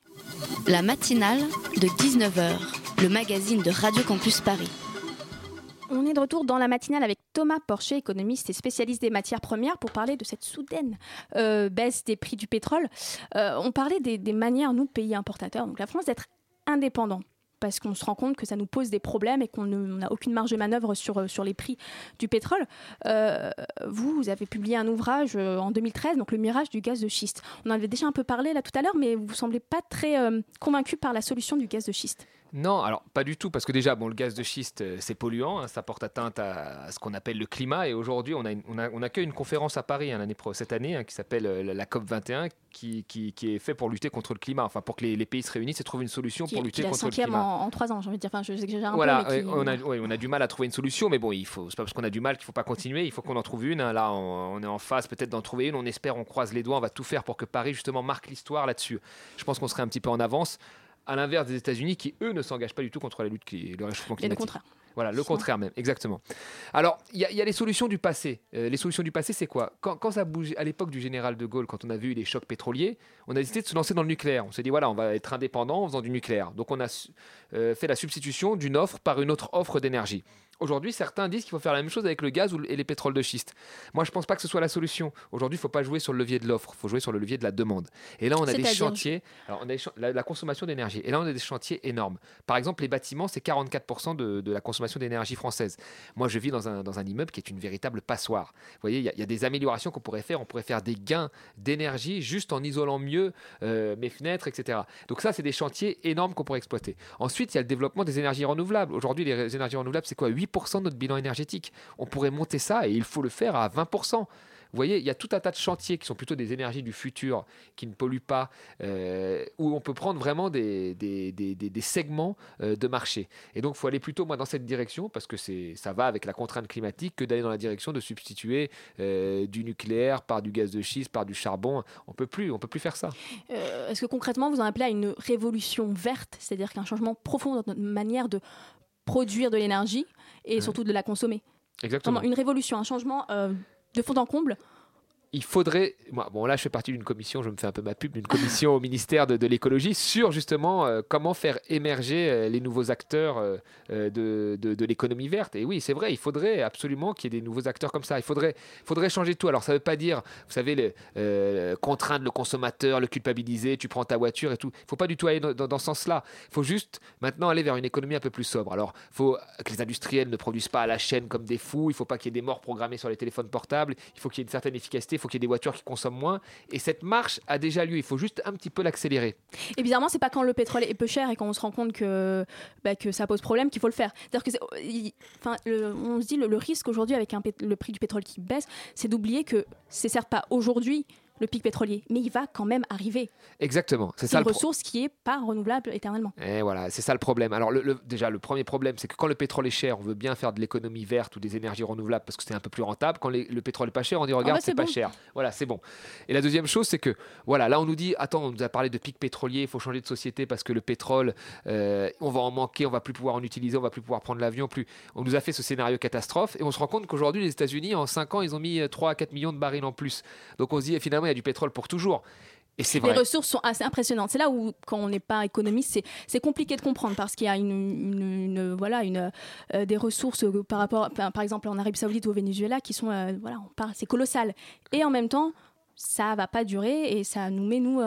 La matinale de 19h, le magazine de Radio Campus Paris. On est de retour dans la matinale avec Thomas Porcher, économiste et spécialiste des matières premières, pour parler de cette soudaine euh, baisse des prix du pétrole. Euh, on parlait des, des manières, nous, pays importateurs, donc la France, d'être indépendant parce qu'on se rend compte que ça nous pose des problèmes et qu'on n'a aucune marge de manœuvre sur, euh, sur les prix du pétrole. Euh, vous, vous avez publié un ouvrage euh, en 2013, donc Le Mirage du gaz de schiste. On en avait déjà un peu parlé là tout à l'heure, mais vous ne semblez pas très convaincu par la solution du gaz de schiste. Non, alors pas du tout, parce que déjà, bon, le gaz de schiste, c'est polluant, hein, ça porte atteinte à, ce qu'on appelle le climat, et aujourd'hui, on, a, on, a, on accueille une conférence à Paris hein, cette année hein, qui s'appelle la, COP 21, qui, qui, qui, est fait pour lutter contre le climat, enfin pour que les, pays se réunissent et trouvent une solution pour lutter contre le climat. En, en trois ans, j'ai envie de dire, enfin, je sais que j'ai un voilà, peu, on, a, on a du mal à trouver une solution, mais bon, il faut, c'est pas parce qu'on a du mal qu'il faut pas continuer, il faut qu'on en trouve une. Là, on, on, est en phase peut-être d'en trouver une, on espère, on croise les doigts, on va tout faire pour que Paris justement marque l'histoire là-dessus. Je pense qu'on serait un petit peu en avance à l'inverse des États-Unis qui, eux, ne s'engagent pas du tout contre la lutte qui, le réchauffement climatique. le contraire. Voilà, le contraire même, exactement. Alors, il y, a les solutions du passé. Euh, les solutions du passé, c'est quoi? Quand, ça bouge, à l'époque du général de Gaulle, quand on a vu les chocs pétroliers, on a décidé de se lancer dans le nucléaire. On s'est dit, voilà, on va être indépendant en faisant du nucléaire. Donc, on a euh, fait la substitution d'une offre par une autre offre d'énergie. Aujourd'hui, certains disent qu'il faut faire la même chose avec le gaz et les pétroles de schiste. Moi, je ne pense pas que ce soit la solution. Aujourd'hui, il ne faut pas jouer sur le levier de l'offre, il faut jouer sur le levier de la demande. Et là, on a des chantiers. Alors, on a la, consommation d'énergie. Et là, on a des chantiers énormes. Par exemple, les bâtiments, c'est 44% de, la consommation d'énergie française. Moi, je vis dans un, dans un, immeuble qui est une véritable passoire. Vous voyez, il y, a des améliorations qu'on pourrait faire. On pourrait faire des gains d'énergie juste en isolant mieux euh, mes fenêtres, etc. Donc ça, c'est des chantiers énormes qu'on pourrait exploiter. Ensuite, il y a le développement des énergies renouvelables. Aujourd'hui, les énergies renouvelables, c'est quoi? 8 de notre bilan énergétique. On pourrait monter ça et il faut le faire à 20%. Vous voyez, il y a tout un tas de chantiers qui sont plutôt des énergies du futur, qui ne polluent pas, euh, où on peut prendre vraiment des, segments euh, de marché. Et donc, il faut aller plutôt moi, dans cette direction, parce que ça va avec la contrainte climatique, que d'aller dans la direction de substituer euh, du nucléaire par du gaz de schiste, par du charbon. On peut plus, on peut plus faire ça. Est-ce que concrètement, vous en appelez à une révolution verte, c'est-à-dire qu'un changement profond dans notre manière de produire de l'énergie? Et surtout de la consommer. Exactement. une révolution, un changement euh, de fond en comble il faudrait. Bon, là, je fais partie d'une commission, je me fais un peu ma pub, d'une commission au ministère de, l'écologie sur justement euh, comment faire émerger euh, les nouveaux acteurs euh, de, de, l'économie verte. Et oui, c'est vrai, il faudrait absolument qu'il y ait des nouveaux acteurs comme ça. Il faudrait, faudrait changer tout. Alors, ça ne veut pas dire, vous savez, les, contraindre le consommateur, le culpabiliser, tu prends ta voiture et tout. Il ne faut pas du tout aller dans, dans, ce sens-là. Il faut juste maintenant aller vers une économie un peu plus sobre. Alors, il faut que les industriels ne produisent pas à la chaîne comme des fous. Il ne faut pas qu'il y ait des morts programmées sur les téléphones portables. Il faut qu'il y ait une certaine efficacité faut qu'il y ait des voitures qui consomment moins. Et cette marche a déjà lieu. Il faut juste un petit peu l'accélérer. Et bizarrement, c'est pas quand le pétrole est peu cher et quand on se rend compte que, bah, que ça pose problème qu'il faut le faire. C'est-à-dire que, enfin, on se dit le, le risque aujourd'hui avec le prix du pétrole qui baisse, c'est d'oublier que c'est certes pas aujourd'hui le pic pétrolier, mais il va quand même arriver. Exactement, c'est ça. Une ressource qui est pas renouvelable éternellement. Et voilà, c'est ça le problème. Alors le, déjà, le premier problème, c'est que quand le pétrole est cher, on veut bien faire de l'économie verte ou des énergies renouvelables parce que c'est un peu plus rentable. Quand le pétrole est pas cher, on dit regarde, ah bah, c'est pas cher. Voilà, c'est bon. Et la deuxième chose, c'est que voilà, là on nous dit attends, on nous a parlé de pic pétrolier, il faut changer de société parce que le pétrole, euh, on va en manquer, on va plus pouvoir en utiliser, on va plus pouvoir prendre l'avion, plus. On nous a fait ce scénario catastrophe et on se rend compte qu'aujourd'hui les États-Unis en 5 ans, ils ont mis 3 à 4 millions de barils en plus. Donc on se dit finalement y a du pétrole pour toujours. Et c'est Les ressources sont assez impressionnantes. C'est là où, quand on n'est pas économiste, c'est compliqué de comprendre parce qu'il y a une, voilà, une, euh, des ressources euh, par rapport, par exemple, en Arabie Saoudite ou au Venezuela qui sont, euh, voilà, c'est colossal. Et en même temps, ça va pas durer et ça nous met nous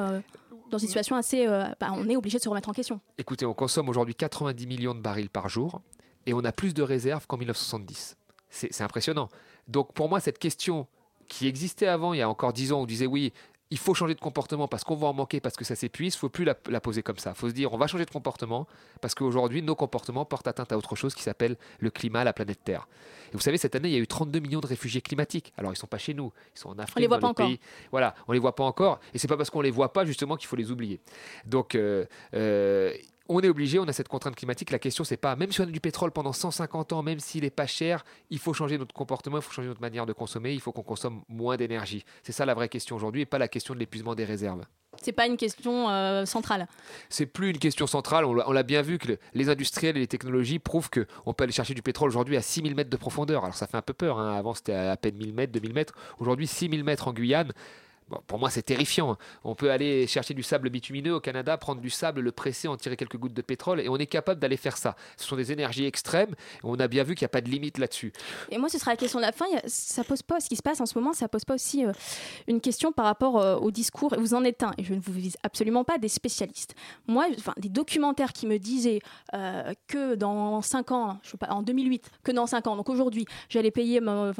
dans une situation assez, bah, on est obligé de se remettre en question. Écoutez, on consomme aujourd'hui 90 millions de barils par jour et on a plus de réserves qu'en 1970. C'est impressionnant. Donc pour moi, cette question qui existait avant, il y a encore 10 ans, on disait oui, il faut changer de comportement parce qu'on va en manquer, parce que ça s'épuise. Il ne faut plus la, poser comme ça. Il faut se dire, on va changer de comportement parce qu'aujourd'hui, nos comportements portent atteinte à autre chose qui s'appelle le climat, la planète Terre. Et vous savez, cette année, il y a eu 32 millions de réfugiés climatiques. Alors, ils ne sont pas chez nous, ils sont en Afrique. On les voit pas encore. Voilà, on les voit pas encore. Et c'est pas parce qu'on les voit pas justement qu'il faut les oublier. Donc, euh, euh, on est obligé, on a cette contrainte climatique. La question, c'est pas, même si on a du pétrole pendant 150 ans, même s'il n'est pas cher, il faut changer notre comportement, il faut changer notre manière de consommer, il faut qu'on consomme moins d'énergie. C'est ça la vraie question aujourd'hui et pas la question de l'épuisement des réserves. C'est pas une question euh, centrale. C'est plus une question centrale. On l'a bien vu que les industriels et les technologies prouvent qu'on peut aller chercher du pétrole aujourd'hui à 6000 mètres de profondeur. Alors ça fait un peu peur. Hein. Avant c'était à, à peine 1000 mètres, 2000 mètres. Aujourd'hui 6000 mètres en Guyane pour moi, c'est terrifiant. On peut aller chercher du sable bitumineux au Canada, prendre du sable, le presser, en tirer quelques gouttes de pétrole, et on est capable d'aller faire ça. Ce sont des énergies extrêmes. On a bien vu qu'il n'y a pas de limite là-dessus. Et moi, ce sera la question de la fin. Ça pose pas ce qui se passe en ce moment. Ça pose pas aussi euh, une question par rapport euh, au discours. Vous en êtes un, et je ne vous vise absolument pas des spécialistes. Moi, enfin, des documentaires qui me disaient euh, que dans 5 ans, je sais pas, en 2008, que dans 5 ans, donc aujourd'hui, j'allais payer mon,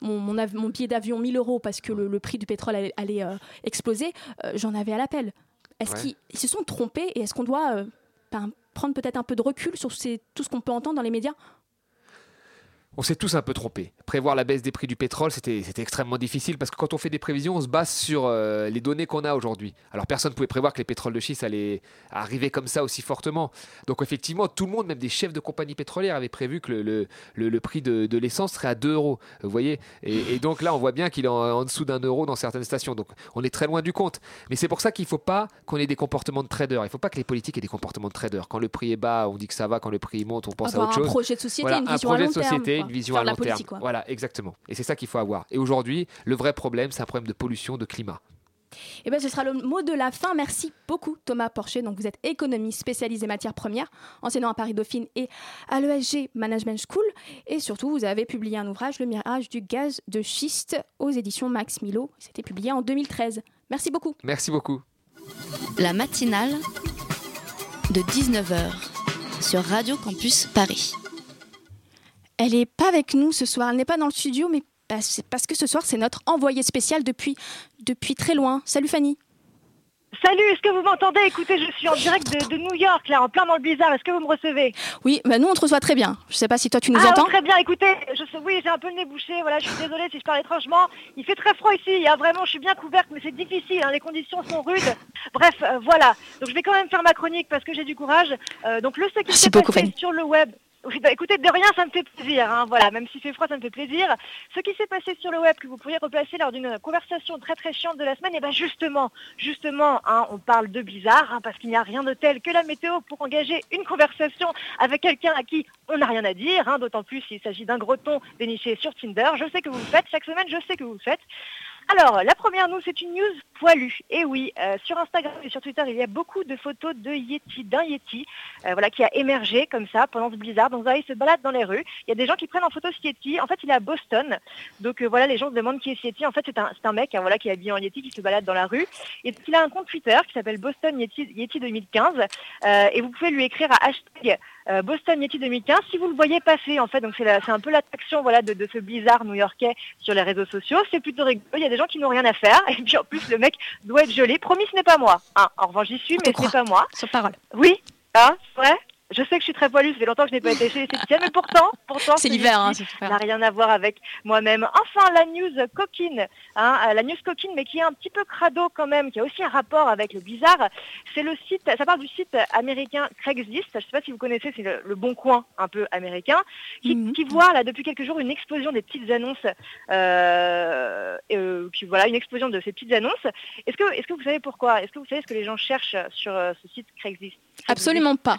mon, billet d'avion 1000 euros parce que le, prix du pétrole allait, allait exploser, j'en avais à l'appel. Est-ce qu'ils se sont trompés et est-ce qu'on doit prendre peut-être un peu de recul sur tout ce qu'on peut entendre dans les médias? On s'est tous un peu trompés. Prévoir la baisse des prix du pétrole, c'était extrêmement difficile parce que quand on fait des prévisions, on se base sur euh, les données qu'on a aujourd'hui. Alors personne ne pouvait prévoir que les pétroles de schiste allaient arriver comme ça aussi fortement. Donc effectivement, tout le monde, même des chefs de compagnies pétrolières, avaient prévu que le, le, prix de, de l'essence serait à 2 euros. Vous voyez et, donc là, on voit bien qu'il est en, dessous d'un euro dans certaines stations. Donc on est très loin du compte. Mais c'est pour ça qu'il ne faut pas qu'on ait des comportements de traders. Il ne faut pas que les politiques aient des comportements de traders. Quand le prix est bas, on dit que ça va. Quand le prix monte, on pense à autre chose. Un projet de société, une vision un projet de société, une vision à long terme. Voilà, exactement. Et c'est ça qu'il faut avoir. Et aujourd'hui, le vrai problème, c'est un problème de pollution, de climat. Et eh ben, ce sera le mot de la fin. Merci beaucoup Thomas Porcher. Donc, vous êtes économiste spécialisé matières premières, enseignant à Paris Dauphine et à l'ESG Management School. Et surtout, vous avez publié un ouvrage, Le mirage du gaz de schiste, aux éditions Max Milo. C'était publié en 2013. Merci beaucoup. Merci beaucoup. La matinale de 19h sur Radio Campus Paris. Elle n'est pas avec nous ce soir, elle n'est pas dans le studio, mais parce que ce soir, c'est notre envoyé spécial depuis, depuis très loin. Salut Fanny. Salut, est-ce que vous m'entendez? Écoutez, je suis en direct de, New York, là, en plein dans le blizzard. Est-ce que vous me recevez? Oui, bah nous on te reçoit très bien. Je ne sais pas si toi tu nous ah, entends. très bien. Écoutez, je sais, oui, j'ai un peu le nez bouché. Voilà, je suis désolée si je parle étrangement. Il fait très froid ici. Il y a vraiment, je suis bien couverte, mais c'est difficile. Hein, les conditions sont rudes. Bref, euh, voilà. Donc je vais quand même faire ma chronique parce que j'ai du courage. Euh, donc le ce qui s'est passé sur le web. Bah, écoutez, de rien, ça me fait plaisir. Hein, voilà, même s'il fait froid, ça me fait plaisir. Ce qui s'est passé sur le web, que vous pourriez replacer lors d'une conversation très très chiante de la semaine, et eh bien justement, justement, hein, on parle de bizarre, hein, parce qu'il n'y a rien de tel que la météo pour engager une conversation avec quelqu'un à qui on n'a rien à dire, d'autant plus s'il s'agit d'un ton déniché sur Tinder. Je sais que vous le faites, chaque semaine, je sais que vous le faites. Alors, la première, nous, c'est une news poilue. Et oui, euh, sur Instagram et sur Twitter, il y a beaucoup de photos de Yeti, d'un Yeti, euh, voilà, qui a émergé comme ça pendant ce blizzard. Donc, il se balade dans les rues. Il y a des gens qui prennent en photo ce Yeti. En fait, il est à Boston. Donc, euh, voilà, les gens se demandent qui est ce Yeti. En fait, c'est un, un, mec hein, voilà, qui est habillé en Yeti, qui se balade dans la rue. Et il a un compte Twitter qui s'appelle Boston Yeti, Yeti 2015. et vous pouvez lui écrire à hashtag euh, Boston Yeti 2015. Si vous le voyez passer, en fait, donc c'est un peu l'attraction voilà, de, ce blizzard new-yorkais sur les réseaux sociaux. C'est plutôt rigolo. Il y a des gens qui n'ont rien à faire. Et puis en plus, le mec doit être gelé. Promis, ce n'est pas moi. Hein. En revanche, j'y suis, mais ce n'est pas moi. Sur parole. Oui, hein, c'est vrai? Je sais que je suis très poilue, ça fait longtemps que je n'ai pas été chez les mais pourtant, pourtant, c'est l'hiver, hein, ça n'a rien à voir avec moi-même. Enfin, la news coquine, hein, euh, la news coquine, mais qui est un petit peu crado quand même, qui a aussi un rapport avec le bizarre. C'est le site, ça part du site américain Craigslist. Je ne sais pas si vous connaissez, c'est le, bon coin un peu américain, qui, mhm. voit là depuis quelques jours une explosion des petites annonces, euh, euh, voilà, une explosion de ces petites annonces. Est-ce que, est-ce que vous savez pourquoi? Est-ce que vous savez ce que les gens cherchent sur ce site Craigslist? Absolument pas.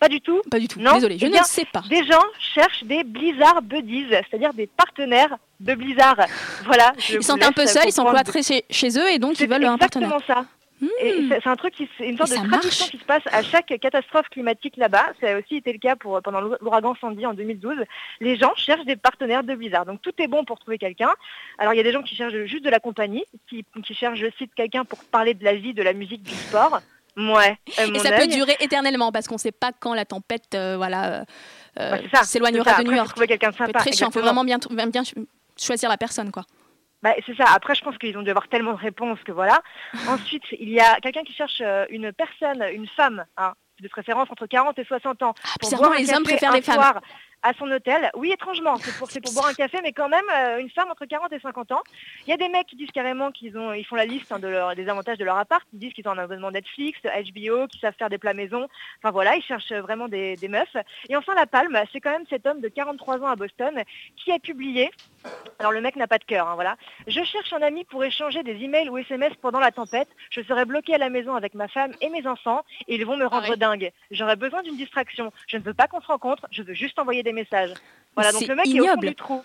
Pas du tout Pas du tout. Désolé, je eh ne sais pas. Des gens cherchent des Blizzard Buddies, c'est-à-dire des partenaires de Blizzard. Voilà. Ils sont un peu seuls, ils sont cloîtrés chez, eux et donc ils veulent un partenaire. exactement ça. Hmm. C'est un truc, qui, une sorte de tradition qui se passe à chaque catastrophe climatique là-bas. Ça a aussi été le cas pour, pendant l'ouragan Sandy en 2012. Les gens cherchent des partenaires de Blizzard. Donc tout est bon pour trouver quelqu'un. Alors il y a des gens qui cherchent juste de la compagnie, qui, qui cherchent, je cite, quelqu'un pour parler de la vie, de la musique, du sport. Ouais. Euh, et ça peut durer éternellement parce qu'on ne sait pas quand la tempête euh, voilà, euh, s'éloignera de New York. quelqu'un de sympa. Très chiant. Il faut vraiment bien, bien choisir la personne, quoi. Bah, c'est ça. Après, je pense qu'ils ont dû avoir tellement de réponses que voilà. Ensuite, il y a quelqu'un qui cherche une personne, une femme, hein, de préférence entre 40 et 60 ans. Ah, pour les hommes préfèrent les femmes à son hôtel. Oui, étrangement, c'est pour, pour boire un café, mais quand même, euh, une femme entre 40 et 50 ans. Il y a des mecs qui disent carrément qu'ils ont, ils font la liste hein, de leur, des avantages de leur appart. Ils disent qu'ils ont un abonnement Netflix, HBO, qu'ils savent faire des plats maison. Enfin voilà, ils cherchent vraiment des, des meufs. Et enfin, la palme, c'est quand même cet homme de 43 ans à Boston qui a publié alors le mec n'a pas de cœur, hein, voilà. Je cherche un ami pour échanger des emails ou SMS pendant la tempête. Je serai bloqué à la maison avec ma femme et mes enfants et ils vont me rendre dingue. J'aurais besoin d'une distraction. Je ne veux pas qu'on se rencontre, je veux juste envoyer des messages. Voilà, donc le mec est au fond du trou.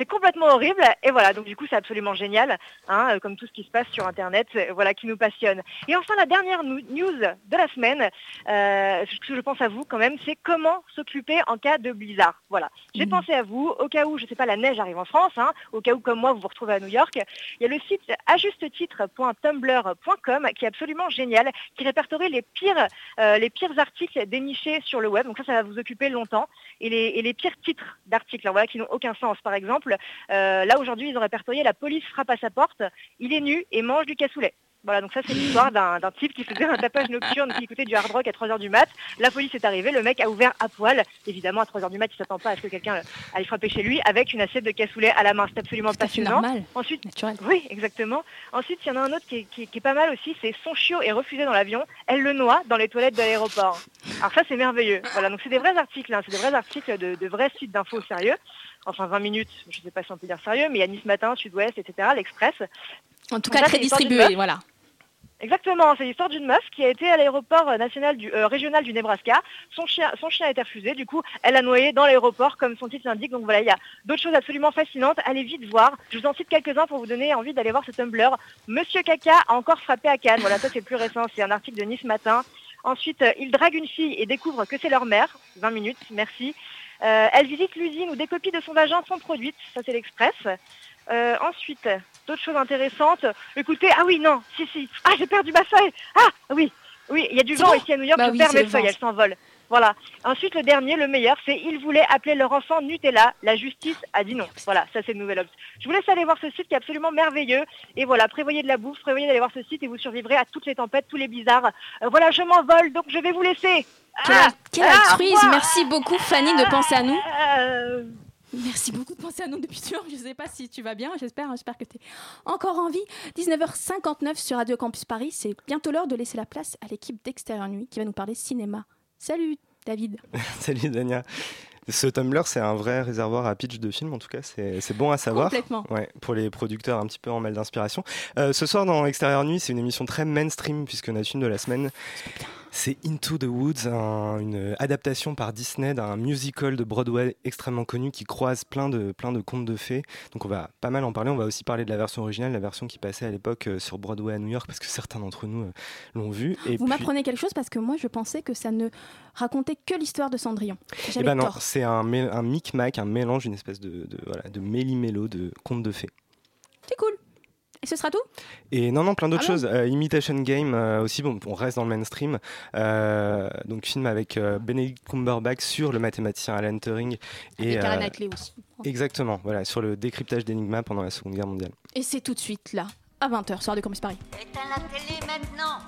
C'est complètement horrible. Et voilà, donc du coup, c'est absolument génial, hein, comme tout ce qui se passe sur Internet, voilà, qui nous passionne. Et enfin, la dernière news de la semaine, ce que je pense à vous quand même, c'est comment s'occuper en cas de blizzard. Voilà. J'ai Mmh. pensé à vous, au cas où, je sais pas, la neige arrive en France, hein, au cas où, comme moi, vous vous retrouvez à New York. Il y a le site ajustetitre.tumblr.com qui est absolument génial, qui répertorie les pires, euh, les pires articles dénichés sur le web. Donc ça, ça va vous occuper longtemps. Et les, et les pires titres d'articles, alors voilà, qui n'ont aucun sens. Par exemple, euh, là aujourd'hui, ils ont répertorié la police frappe à sa porte, il est nu et mange du cassoulet. Voilà, donc ça c'est l'histoire d'un type qui faisait un tapage nocturne, qui écoutait du hard rock à 3h du mat. La police est arrivée, le mec a ouvert à poil. Évidemment, à 3h du mat, il s'attend pas à ce que quelqu'un aille frapper chez lui avec une assiette de cassoulet à la main. C'est absolument passionnant. normal. Ensuite, Naturel. oui, exactement. Ensuite, il y en a un autre qui est, qui est- qui est pas mal aussi, c'est son chiot est refusé dans l'avion, elle le noie dans les toilettes de l'aéroport. Alors ça, c'est merveilleux. Voilà, donc c'est des vrais articles, hein, c'est des vrais articles de, de vrais sites d'infos sérieux. Enfin, 20 minutes, je sais pas si on peut dire sérieux, mais il y a Nice Matin, Sud-Ouest, etc., l'Express. En tout Donc cas, là, très distribué, voilà. Exactement, c'est l'histoire d'une meuf qui a été à l'aéroport euh, national du euh, régional du Nebraska. Son chien, son chien a été refusé, du coup, elle a noyé dans l'aéroport, comme son titre l'indique. Donc voilà, il y a d'autres choses absolument fascinantes. Allez vite voir. Je vous en cite quelques-uns pour vous donner envie d'aller voir ce Tumblr. Monsieur Caca a encore frappé à Cannes. Voilà, ça c'est plus récent. C'est un article de Nice Matin. Ensuite, euh, il drague une fille et découvre que c'est leur mère. 20 minutes, merci. Euh, elle visite l'usine où des copies de son vagin sont produites. Ça c'est l'Express. Euh, ensuite, d'autres choses intéressantes. Écoutez, ah oui, non, si, si. Ah, j'ai perdu ma feuille. Ah, oui, oui, il y a du vent bon ici à New York, Bah je oui, perds mes le feuilles, elles s'envolent. Voilà. Ensuite, le dernier, le meilleur, c'est ils voulaient appeler leur enfant Nutella. La justice a dit non. Voilà, ça c'est le nouvel obs. Je vous laisse aller voir ce site qui est absolument merveilleux. Et voilà, prévoyez de la bouffe, prévoyez d'aller voir ce site et vous survivrez à toutes les tempêtes, tous les bizarres. Euh, voilà, je m'envole, donc je vais vous laisser. Quel, Ah, quel ah, altruisme. Merci beaucoup, Fanny, de penser à nous. Euh, Merci beaucoup de penser à nous depuis toujours. Je ne sais pas si tu vas bien. J'espère, j'espère que tu es encore en vie. 19h59 sur Radio Campus Paris. C'est bientôt l'heure de laisser la place à l'équipe d'Extérieur Nuit qui va nous parler cinéma. Salut, David. Salut Dania. Ce Tumblr, c'est un vrai réservoir à pitch de film, en tout cas, c'est c'est bon à savoir. Complètement. Ouais, pour les producteurs un petit peu en mal d'inspiration. Euh, ce soir, dans Extérieur Nuit, c'est une émission très mainstream, puisque notre film de la semaine, c'est Into the Woods, un- une adaptation par Disney d'un musical de Broadway extrêmement connu qui croise plein de, plein de contes de fées. Donc on va pas mal en parler. On va aussi parler de la version originale, la version qui passait à l'époque euh, sur Broadway à New York, parce que certains d'entre nous euh, l'ont vu. Et Vous puis- m'apprenez quelque chose parce que moi, je pensais que ça ne racontait que l'histoire de Cendrillon. Eh ben non, c'est un, micmac, un mélange, une espèce de, de, voilà, de méli-mélo de contes de fées. C'est cool. Et ce sera tout? Et non, non, plein d'autres Ah choses. Euh, Imitation Game euh, aussi, bon, on reste dans le mainstream. Euh, donc, film avec euh, Benedict Cumberbatch sur le mathématicien Alan Turing. Et euh, Knightley aussi. Exactement, voilà, sur le décryptage d'énigmas pendant la Seconde Guerre mondiale. Et c'est tout de suite là, à 20h sur Radio Campus Paris. Éteins la télé maintenant